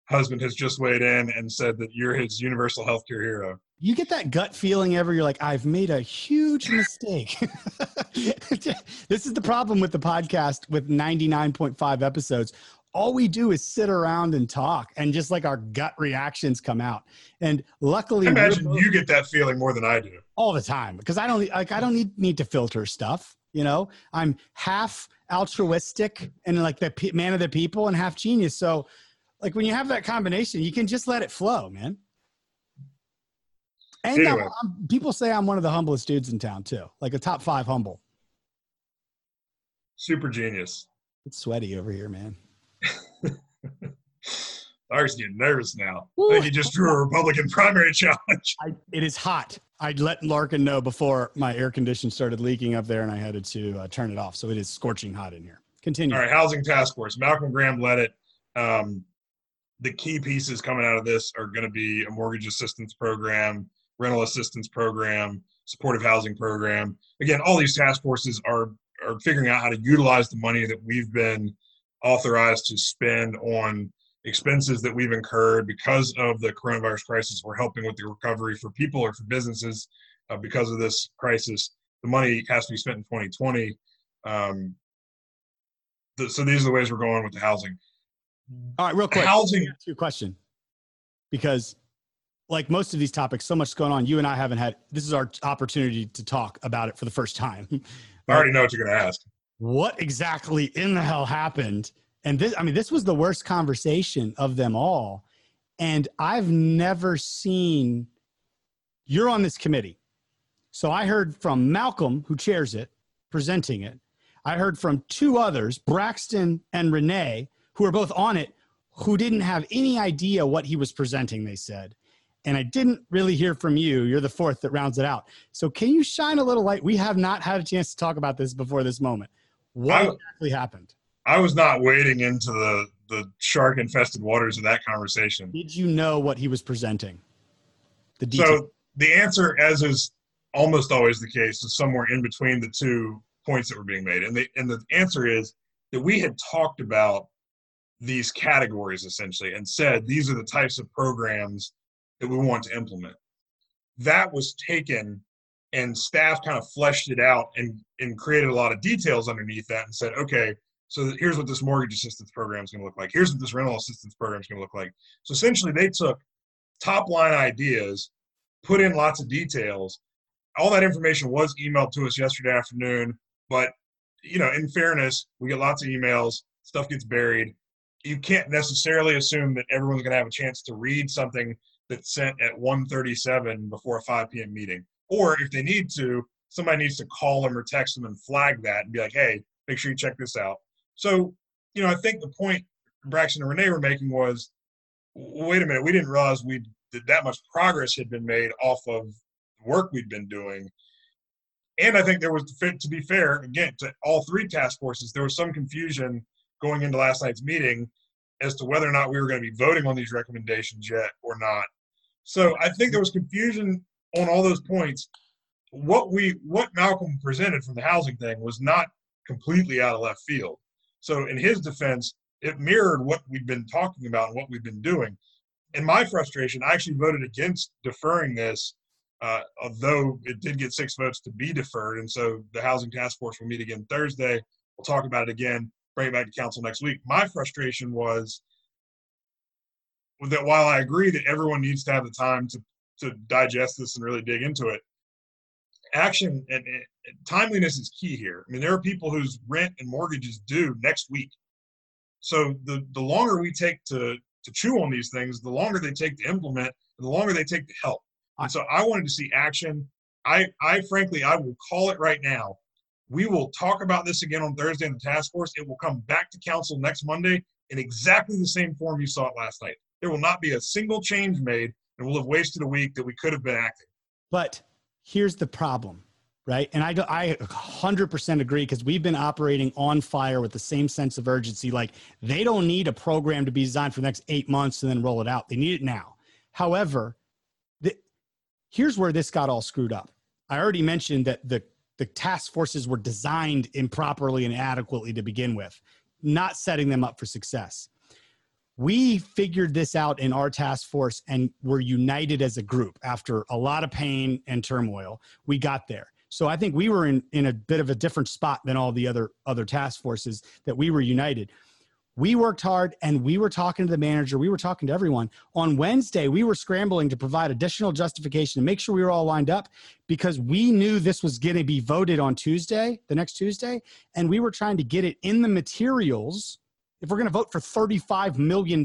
husband has just weighed in and said that you're his universal healthcare hero. You get that gut feeling ever you're like, I've made a huge mistake. this is the problem with the podcast with 99.5 episodes. All we do is sit around and talk, and just like our gut reactions come out. And luckily, I imagine both- you get that feeling more than I do. all the time because I don't like I don't need need to filter stuff. You know, I'm half altruistic and like the pe- man of the people and half genius. So, like when you have that combination, you can just let it flow, man. And I'm- I'm- people say I'm one of the humblest dudes in town too, like a top five humble. Super genius. It's sweaty over here, man. Larry's getting nervous now. I think he just drew a Republican primary challenge. I, it is hot. I let Larken know before my air condition started leaking up there, and I had to uh, turn it off. So it is scorching hot in here. Continue. All right, housing task force. Malcolm Graham led it. Um, the key pieces coming out of this are going to be a mortgage assistance program, rental assistance program, supportive housing program. Again, all these task forces are are figuring out how to utilize the money that we've been authorized to spend on expenses that we've incurred because of the coronavirus crisis. We're helping with the recovery for people or for businesses uh, because of this crisis. The money has to be spent in 2020. Um, th- so these are the ways we're going with the housing. All right, real quick. Housing. Let me ask you a question. Because like most of these topics so much is going on. You and i haven't had this is our opportunity to talk about it for the first time. I already know what you're going to ask. what exactly in the hell happened? And this i mean this was the worst conversation of them all. And i've never seen you're on this committee. So i heard from malcolm who chairs it presenting it. I heard from two others braxton and renee who are both on it who didn't have any idea what he was presenting they said. And i didn't really hear from you. You're the fourth that rounds it out. So can you shine a little light? We have not had a chance to talk about this before this moment. What I- exactly happened? I was not wading into the the shark infested waters of that conversation. did you know what he was presenting? The detail. So the answer, as is almost always the case, is somewhere in between the two points that were being made. And the and the answer is that we had talked about these categories essentially and said these are the types of programs that we want to implement. That was taken and staff kind of fleshed it out and, and created a lot of details underneath that and said, okay, so here's what this mortgage assistance program is going to look like. Here's what this rental assistance program is going to look like. So essentially, they took top line ideas, put in lots of details. All that information was emailed to us yesterday afternoon, but you know, in fairness, we get lots of emails, stuff gets buried. You can't necessarily assume that everyone's going to have a chance to read something that's sent at 1:37 before a 5 p.m. meeting. Or if they need to, somebody needs to call them or text them and flag that and be like, "Hey, make sure you check this out." So, you know, I think the point Braxton and Renee were making was, wait a minute, we didn't realize we that that much progress had been made off of work we'd been doing. And I think there was, to be fair, again, to all three task forces, there was some confusion going into last night's meeting as to whether or not we were going to be voting on these recommendations yet or not. So I think there was confusion on all those points. What we, what Malcolm presented from the housing thing was not completely out of left field. So in his defense, it mirrored what we've been talking about and what we've been doing. In my frustration, I actually voted against deferring this, uh, although it did get six votes to be deferred. And so the housing task force will meet again Thursday. We'll talk about it again, bring it back to council next week. My frustration was that while I agree that everyone needs to have the time to to digest this and really dig into it, action and, and timeliness is key here. I mean, there are people whose rent and mortgage is due next week. So the the longer we take to to chew on these things, the longer they take to implement, and the longer they take to help. And so I wanted to see action. I I frankly I will call it right now. We will talk about this again on Thursday in the task force. It will come back to council next Monday in exactly the same form you saw it last night. There will not be a single change made, and we'll have wasted a week that we could have been acting. But here's the problem right? And I, I 100% agree because we've been operating on fire with the same sense of urgency. Like they don't need a program to be designed for the next eight months and then roll it out. They need it now. However, the, here's where this got all screwed up. I already mentioned that the, the task forces were designed improperly and adequately to begin with, not setting them up for success. We figured this out in our task force and were united as a group after a lot of pain and turmoil. We got there so I think we were in, in a bit of a different spot than all the other other task forces that we were united. We worked hard and we were talking to the manager, we were talking to everyone. On Wednesday, we were scrambling to provide additional justification to make sure we were all lined up because we knew this was going to be voted on Tuesday, the next Tuesday, and we were trying to get it in the materials. If we're going to vote for $35 million,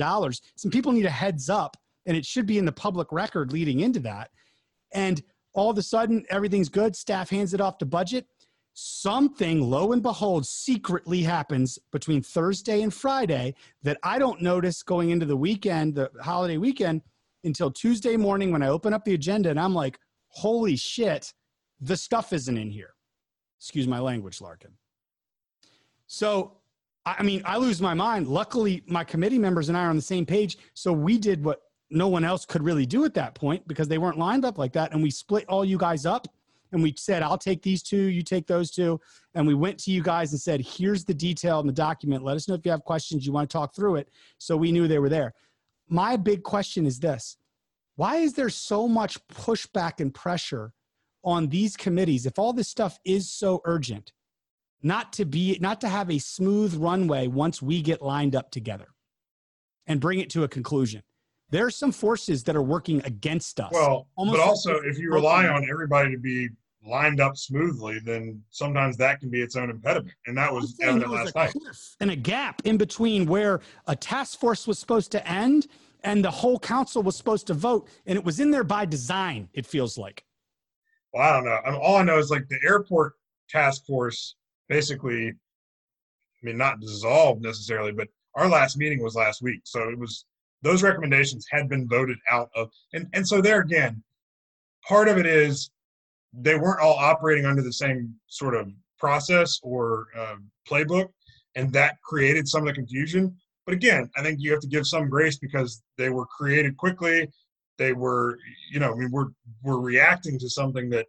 some people need a heads up and it should be in the public record leading into that. And all of a sudden everything's good staff hands it off to budget something lo and behold secretly happens between thursday and friday that i don't notice going into the weekend the holiday weekend until tuesday morning when i open up the agenda and i'm like holy shit the stuff isn't in here. Excuse my language larken. So i mean i lose my mind. Luckily my committee members and i are on the same page so we did what no one else could really do at that point because they weren't lined up like that. And we split all you guys up and we said, I'll take these two, you take those two. And we went to you guys and said, here's the detail in the document. Let us know if you have questions, you want to talk through it. So we knew they were there. My big question is this why is there so much pushback and pressure on these committees if all this stuff is so urgent not to be not to have a smooth runway once we get lined up together and bring it to a conclusion there are some forces that are working against us. Well, but also if you rely on everybody to be lined up smoothly, then sometimes that can be its own impediment. And that was evident last night. And a gap in between where a task force was supposed to end and the whole council was supposed to vote. And it was in there by design, it feels like. Well, I don't know. I mean, all I know is like the airport task force basically, I mean, not dissolved necessarily, but our last meeting was last week. So it was those recommendations had been voted out of and and so there again part of it is they weren't all operating under the same sort of process or uh, playbook and that created some of the confusion. But again i think you have to give some grace because they were created quickly. They were you know i mean we're we're reacting to something that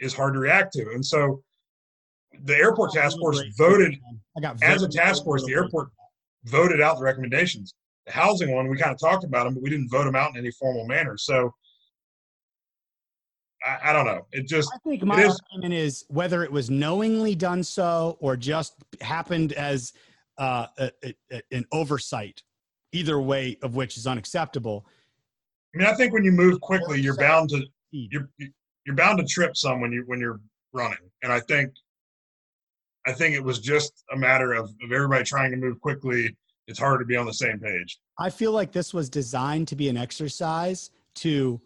is hard to react to. And so the airport task force voted as a task force the airport voted out the recommendations. The housing one, we kind of talked about them, but we didn't vote them out in any formal manner. So I, I don't know. It just I think my argument is whether it was knowingly done so or just happened as uh, a, a, an oversight. Either way of which is unacceptable. I mean, I think when you move quickly, you're bound to you're you're bound to trip some when you when you're running, and I think I think it was just a matter of, of everybody trying to move quickly it's hard to be on the same page. I feel like this was designed to be an exercise to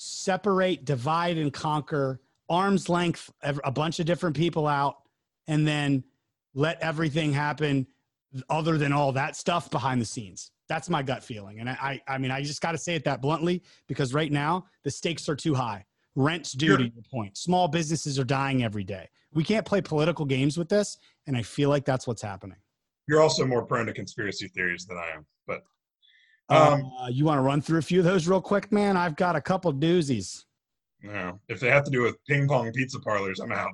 separate, divide, and conquer, arm's length a bunch of different people out, and then let everything happen other than all that stuff behind the scenes. That's my gut feeling. And I, I, I mean, I just got to say it that bluntly because right now the stakes are too high. Rent's due sure. to your point. Small businesses are dying every day. We can't play political games with this. And I feel like that's what's happening you're also more prone to conspiracy theories than I am. But um, uh, you want to run through a few of those real quick, man? I've got a couple doozies. No, if they have to do with ping pong pizza parlors, I'm out.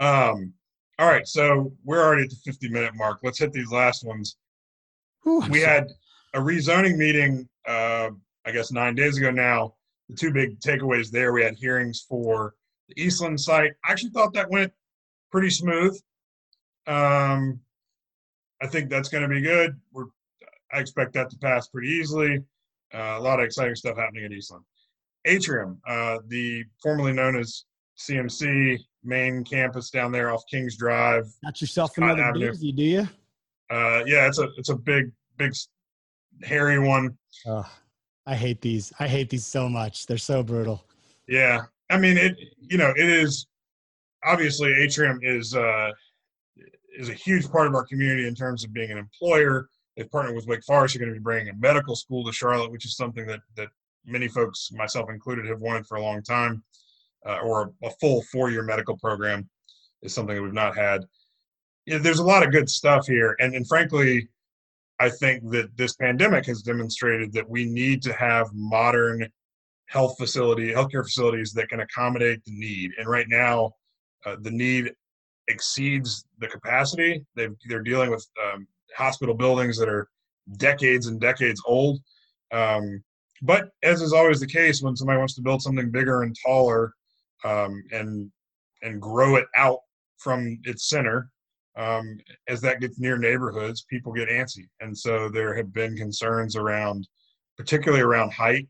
Um, all right, so we're already at the 50 minute mark. Let's hit these last ones. Ooh, we had a rezoning meeting, uh, I guess nine days ago now. The two big takeaways there we had hearings for the Eastland site. I actually thought that went pretty smooth. Um, I think that's going to be good. We're I expect that to pass pretty easily. Uh, a lot of exciting stuff happening at Eastland. Atrium, uh, the formerly known as CMC main campus down there off Kings Drive. Got yourself another Avenue. doozy, do you? Uh, yeah, it's a it's a big big hairy one. Oh, I hate these. I hate these so much. They're so brutal. Yeah, I mean it. You know, it is obviously Atrium is uh, is a huge part of our community in terms of being an employer. They've partnered with Wake Forest. They're going to be bringing a medical school to Charlotte, which is something that that many folks, myself included, have wanted for a long time. Uh, or a full four-year medical program is something that we've not had. There's a lot of good stuff here, and and frankly, I think that this pandemic has demonstrated that we need to have modern health facility, healthcare facilities that can accommodate the need. And right now, uh, the need exceeds the capacity. they are dealing with um, hospital buildings that are decades and decades old. Um, but as is always the case, when somebody wants to build something bigger and taller um, and and grow it out from its center, um, as that gets near neighborhoods, people get antsy, and so there have been concerns around, particularly around height,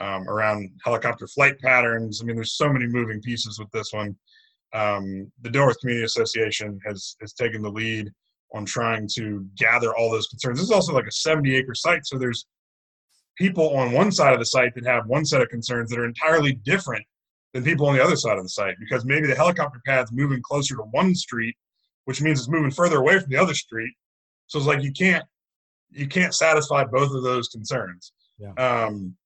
um, around helicopter flight patterns. I mean, there's so many moving pieces with this one. Um, the Dilworth Community Association has has taken the lead on trying to gather all those concerns. This is also like a 70 acre site, so there's people on one side of the site that have one set of concerns that are entirely different than people on the other side of the site because maybe the helicopter pad's moving closer to one street which means it's moving further away from the other street. So it's like you can't you can't satisfy both of those concerns. Yeah. Um,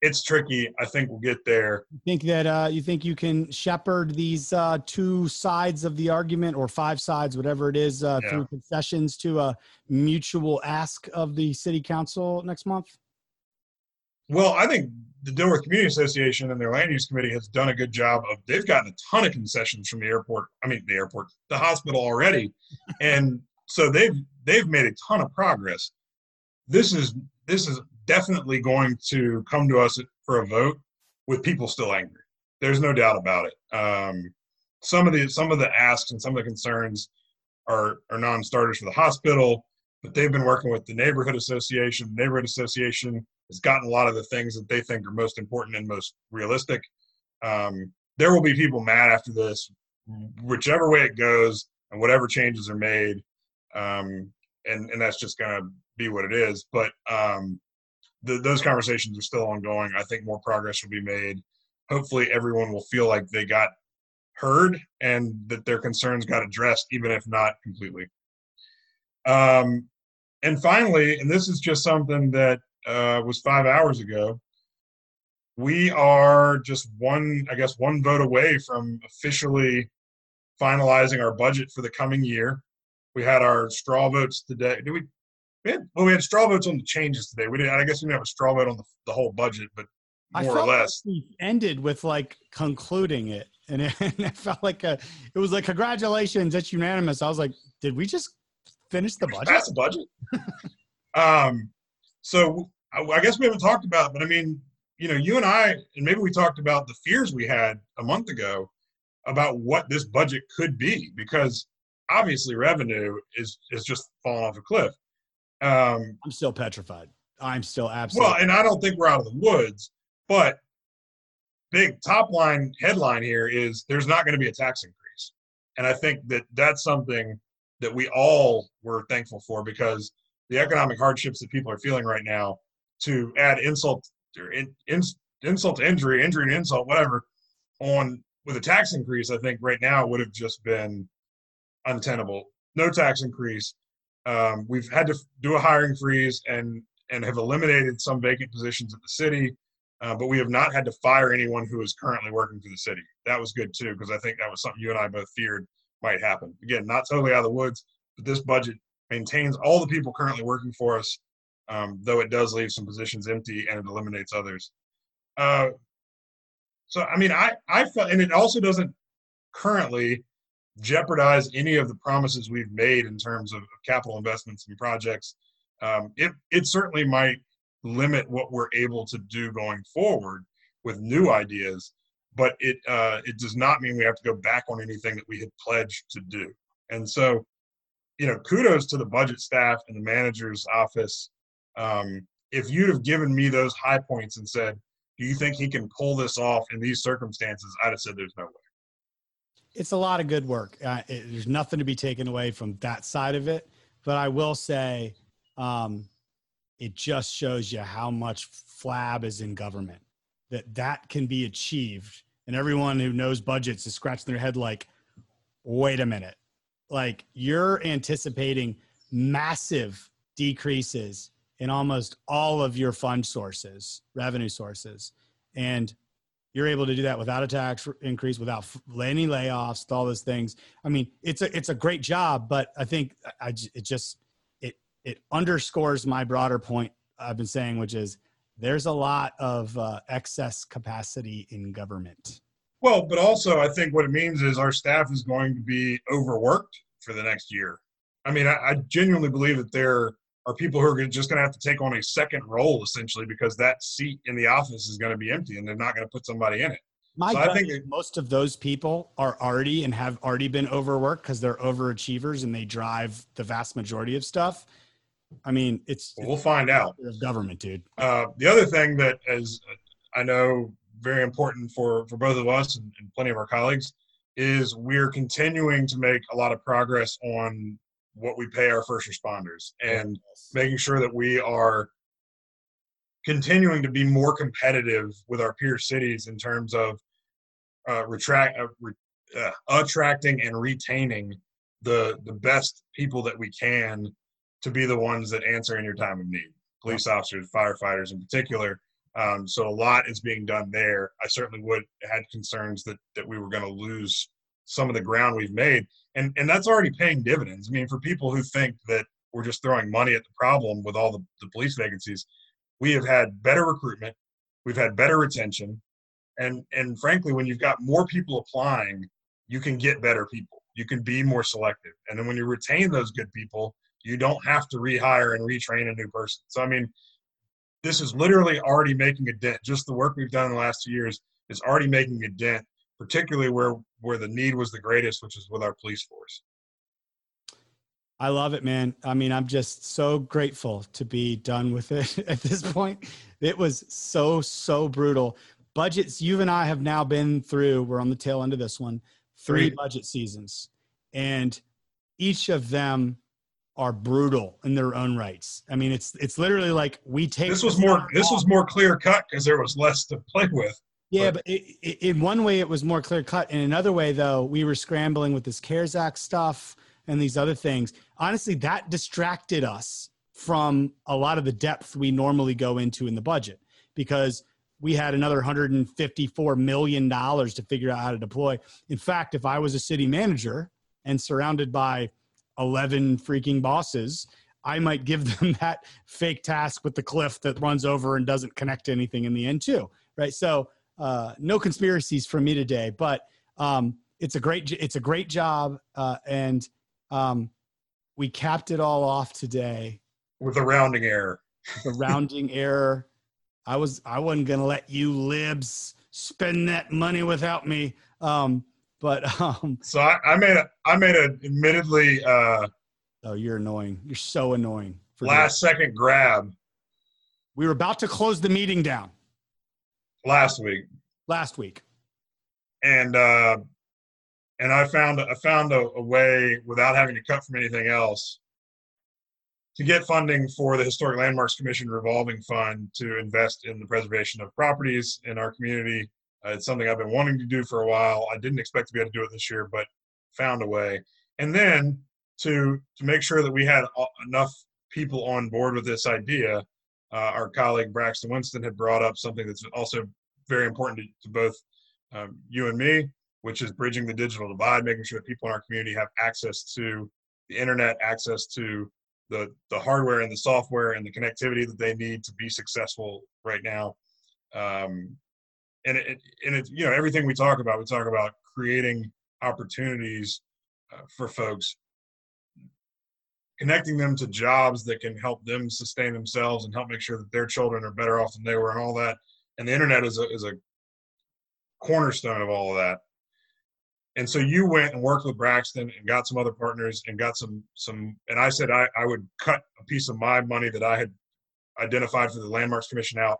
it's tricky. I think we'll get there. You think that uh, you think you can shepherd these uh, two sides of the argument, or five sides, whatever it is, uh, yeah. through concessions to a mutual ask of the city council next month? Well, I think the Dilworth Community Association and their land use committee has done a good job of they've gotten a ton of concessions from the airport. I mean the airport, the hospital already. and so they've they've made a ton of progress. This is this is definitely going to come to us for a vote with people still angry. There's no doubt about it. Um, some of the some of the asks and some of the concerns are are non-starters for the hospital, but they've been working with the neighborhood association. The neighborhood association has gotten a lot of the things that they think are most important and most realistic. Um, there will be people mad after this, whichever way it goes and whatever changes are made. Um, and, and that's just to be what it is. But um, those conversations are still ongoing. I think more progress will be made. Hopefully, everyone will feel like they got heard and that their concerns got addressed, even if not completely. Um, and finally, and this is just something that uh, was five hours ago. We are just one, I guess, one vote away from officially finalizing our budget for the coming year. We had our straw votes today. Did we? We had, well, we had straw votes on the changes today. We didn't. I guess we didn't have a straw vote on the, the whole budget, but more or less. Like we ended with like concluding it, and it, and it felt like a. It was like congratulations, it's unanimous. I was like, did we just finish the budget? That's the budget. um, so I, I guess we haven't talked about, but I mean, you know, you and I, and maybe we talked about the fears we had a month ago about what this budget could be, because obviously revenue is is just falling off a cliff. Um, I'm still petrified. I'm still absolutely well, and I don't think we're out of the woods, but big top line headline here is there's not going to be a tax increase, and I think that that's something that we all were thankful for because the economic hardships that people are feeling right now to add insult or in, in, insult to injury, injury to insult, whatever, on with a tax increase, I think right now would have just been untenable. No tax increase. Um, we've had to do a hiring freeze and and have eliminated some vacant positions at the city, uh, but we have not had to fire anyone who is currently working for the city. That was good too because I think that was something you and I both feared might happen. Again, not totally out of the woods, but this budget maintains all the people currently working for us um, though it does leave some positions empty and it eliminates others. Uh, so, I mean, I, I felt, and it also doesn't currently jeopardize any of the promises we've made in terms of capital investments and projects. Um, it, it certainly might limit what we're able to do going forward with new ideas, but it, uh, it does not mean we have to go back on anything that we had pledged to do. And so you know, kudos to the budget staff and the manager's office. Um, if you'd have given me those high points and said, "Do you think he can pull this off in these circumstances?" I'd have said, "There's no way." It's a lot of good work. Uh, it, there's nothing to be taken away from that side of it, but I will say, um, it just shows you how much flab is in government. That that can be achieved, and everyone who knows budgets is scratching their head like, "Wait a minute." like you're anticipating massive decreases in almost all of your fund sources, revenue sources. And you're able to do that without a tax increase, without any layoffs, all those things. I mean, it's a it's a great job, but I think I, it just it it underscores my broader point I've been saying, which is there's a lot of uh, excess capacity in government. Well, but also I think what it means is our staff is going to be overworked for the next year. I mean, I, I genuinely believe that there are people who are just going to have to take on a second role essentially because that seat in the office is going to be empty and they're not going to put somebody in it. My so I think most of those people are already and have already been overworked because they're overachievers and they drive the vast majority of stuff. I mean, it's we'll find out. Government, dude. Uh, the other thing that is, I know, very important for for both of us and, and plenty of our colleagues is we're continuing to make a lot of progress on what we pay our first responders and yes. making sure that we are continuing to be more competitive with our peer cities in terms of uh, retract, uh, re, uh, attracting and retaining the the best people that we can to be the ones that answer in your time of need police officers firefighters in particular um, so a lot is being done there. I certainly would had concerns that that we were going to lose some of the ground we've made, and and that's already paying dividends. I mean, for people who think that we're just throwing money at the problem with all the, the police vacancies, we have had better recruitment, we've had better retention, and and frankly, when you've got more people applying, you can get better people. You can be more selective, and then when you retain those good people, you don't have to rehire and retrain a new person. So I mean this is literally already making a dent. Just the work we've done in the last two years is already making a dent, particularly where where the need was the greatest, which is with our police force. I love it, man. I mean, I'm just so grateful to be done with it at this point. It was so, so brutal. Budgets, you and I have now been through, we're on the tail end of this one, three, three. budget seasons. And each of them are brutal in their own rights. I mean, it's it's literally like we take this was more this was more clear cut because there was less to play with. Yeah, but, but it, it, in one way it was more clear cut. In another way, though, we were scrambling with this CARES Act stuff and these other things. Honestly, that distracted us from a lot of the depth we normally go into in the budget because we had another 154 million dollars to figure out how to deploy. In fact, if I was a city manager and surrounded by 11 freaking bosses, I might give them that fake task with the cliff that runs over and doesn't connect to anything in the end, too. Right. So, uh, no conspiracies from me today, but um, it's a great it's a great job, uh, and um, we capped it all off today with a rounding error. The rounding error. I was I wasn't gonna let you libs spend that money without me. Um, but um, so I, I made a I made a admittedly uh, oh you're annoying. You're so annoying. last that. second grab. We were about to close the meeting down. Last week. Last week. And uh, and I found I found a, a way without having to cut from anything else to get funding for the Historic Landmarks Commission revolving fund to invest in the preservation of properties in our community uh, it's something I've been wanting to do for a while. I didn't expect to be able to do it this year, but found a way. And then to to make sure that we had enough people on board with this idea, uh, our colleague Braxton Winston had brought up something that's also very important to, to both um, you and me, which is bridging the digital divide, making sure that people in our community have access to the internet, access to the the hardware and the software and the connectivity that they need to be successful right now. Um, and it, and it, you know, everything we talk about, we talk about creating opportunities uh, for folks, connecting them to jobs that can help them sustain themselves and help make sure that their children are better off than they were, and all that. And the internet is a is a cornerstone of all of that. And so you went and worked with Braxton and got some other partners and got some some. And I said I, I would cut a piece of my money that I had identified for the Landmarks Commission out.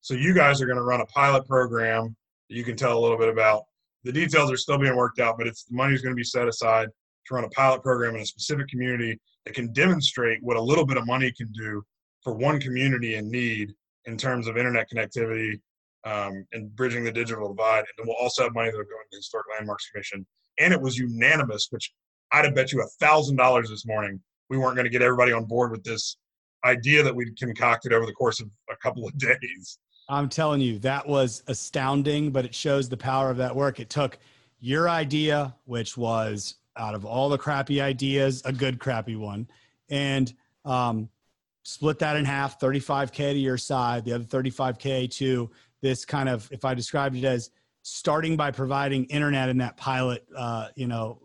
So you guys are going to run a pilot program that you can tell a little bit about. The details are still being worked out, but it's the going to be set aside to run a pilot program in a specific community that can demonstrate what a little bit of money can do for one community in need in terms of internet connectivity um, and bridging the digital divide. And then we'll also have money that will go into the Historic Landmarks Commission. And it was unanimous, which I'd have bet you a thousand dollars this morning we weren't going to get everybody on board with this idea that we concocted over the course of a couple of days. I'm telling you, that was astounding, but it shows the power of that work. It took your idea, which was out of all the crappy ideas, a good crappy one, and um, split that in half 35K to your side, the other 35K to this kind of, if I described it as starting by providing internet in that pilot, uh, you know,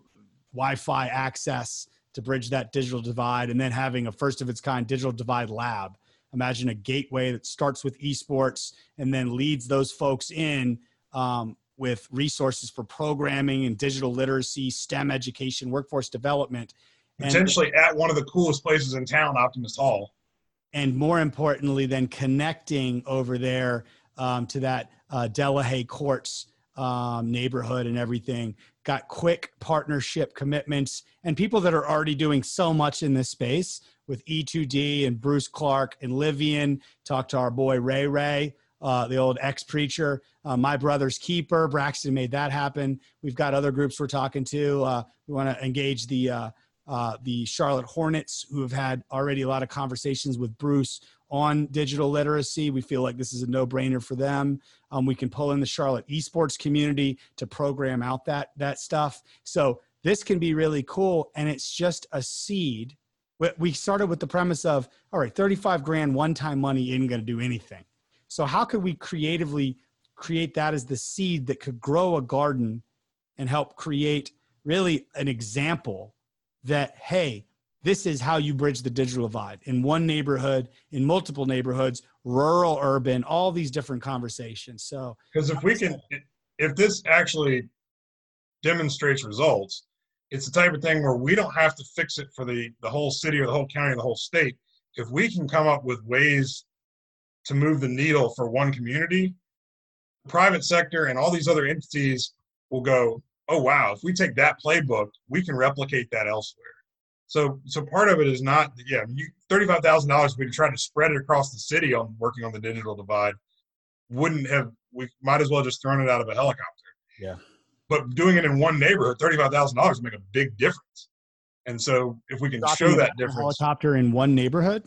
Wi Fi access to bridge that digital divide, and then having a first of its kind digital divide lab. Imagine a gateway that starts with esports and then leads those folks in um, with resources for programming and digital literacy, STEM education, workforce development. Potentially and, at one of the coolest places in town, Optimist Hall. And more importantly, then connecting over there um, to that uh, Dillehay Courts um, neighborhood and everything. Got quick partnership commitments and people that are already doing so much in this space with E2D and Bruce Clark and Livian. Talk to our boy Ray Ray uh, the old ex preacher, uh, my brother's keeper. Braxton made that happen. We've got other groups we're talking to. Uh, we want to engage the uh, uh, the Charlotte Hornets, who have had already a lot of conversations with Bruce on digital literacy. We feel like this is a no brainer for them. Um, we can pull in the Charlotte esports community to program out that that stuff. So this can be really cool, and it's just a seed. We started with the premise of all right, 35 grand one time money isn't going to do anything so how could we creatively create that as the seed that could grow a garden and help create really an example that hey, this is how you bridge the digital divide in one neighborhood, in multiple neighborhoods, rural, urban, all these different conversations. So because if we can if this actually demonstrates results, it's the type of thing where we don't have to fix it for the the whole city or the whole county or the whole state. If we can come up with ways to move the needle for one community, private sector and all these other entities will go, oh wow, if we take that playbook, we can replicate that elsewhere. So, so part of it is not, yeah, you, thirty-five thousand dollars. We tried to spread it across the city on working on the digital divide. Wouldn't have. We might as well just thrown it out of a helicopter. Yeah. But doing it in one neighborhood, thirty-five thousand dollars make a big difference. And so, if we can show that difference, helicopter in one neighborhood.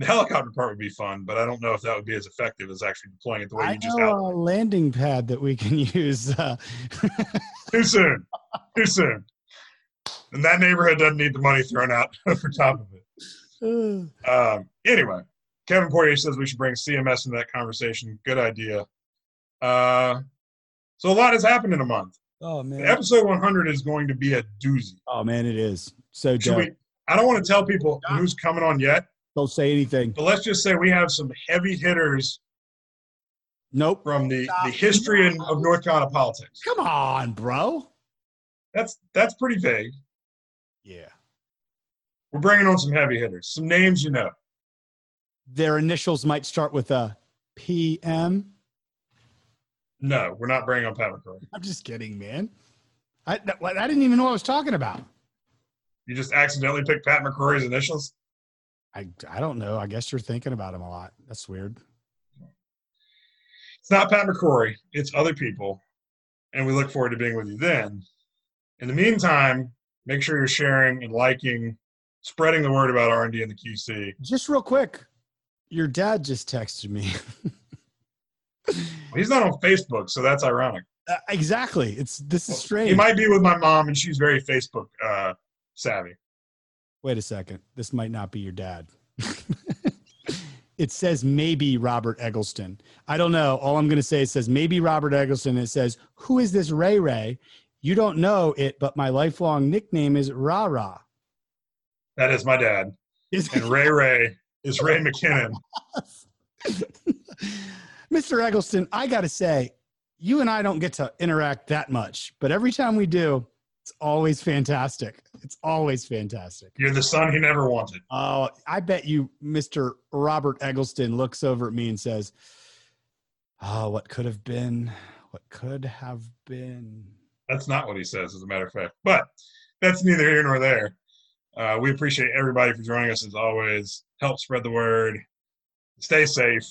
The helicopter part would be fun, but I don't know if that would be as effective as actually deploying it the way I you just know a landing pad that we can use. Uh... Too soon. Too soon. And that neighborhood doesn't need the money thrown out for top of it. um, anyway, Kevin Poirier says we should bring CMS into that conversation. Good idea. Uh, so a lot has happened in a month. Oh man! Episode 100 is going to be a doozy. Oh man, it is so. Should We, I don't want to tell people who's coming on yet don't say anything. But let's just say we have some heavy hitters. Nope. From the, the history in, of North Carolina politics. Come on, bro. That's that's pretty vague. Yeah. We're bringing on some heavy hitters, some names you know. Their initials might start with a PM. No, we're not bringing on Pat McCrory. I'm just kidding, man. I, I didn't even know what I was talking about. You just accidentally picked Pat McCrory's initials? I I don't know. I guess you're thinking about him a lot. That's weird. It's not Pat McCrory. It's other people, and we look forward to being with you then. In the meantime, make sure you're sharing and liking, spreading the word about R and D and the QC. Just real quick, your dad just texted me. he's not on Facebook, so that's ironic. Uh, exactly. It's this is strange. He might be with my mom, and she's very Facebook uh, savvy wait a second, this might not be your dad. it says maybe Robert Egleston. I don't know. All I'm going to say it says maybe Robert Egleston. It says, who is this Ray Ray? You don't know it, but my lifelong nickname is Ra Ra. That is my dad. and Ray Ray is Ray McKinnon. Mr. Egleston, I got to say, you and I don't get to interact that much, but every time we do, it's always fantastic. It's always fantastic. You're the son he never wanted. Oh, I bet you Mr. Robert Egleston looks over at me and says, Oh, what could have been? What could have been? That's not what he says, as a matter of fact. But that's neither here nor there. Uh, we appreciate everybody for joining us as always. Help spread the word. Stay safe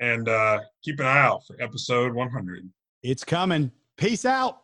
and uh, keep an eye out for episode 100. It's coming. Peace out.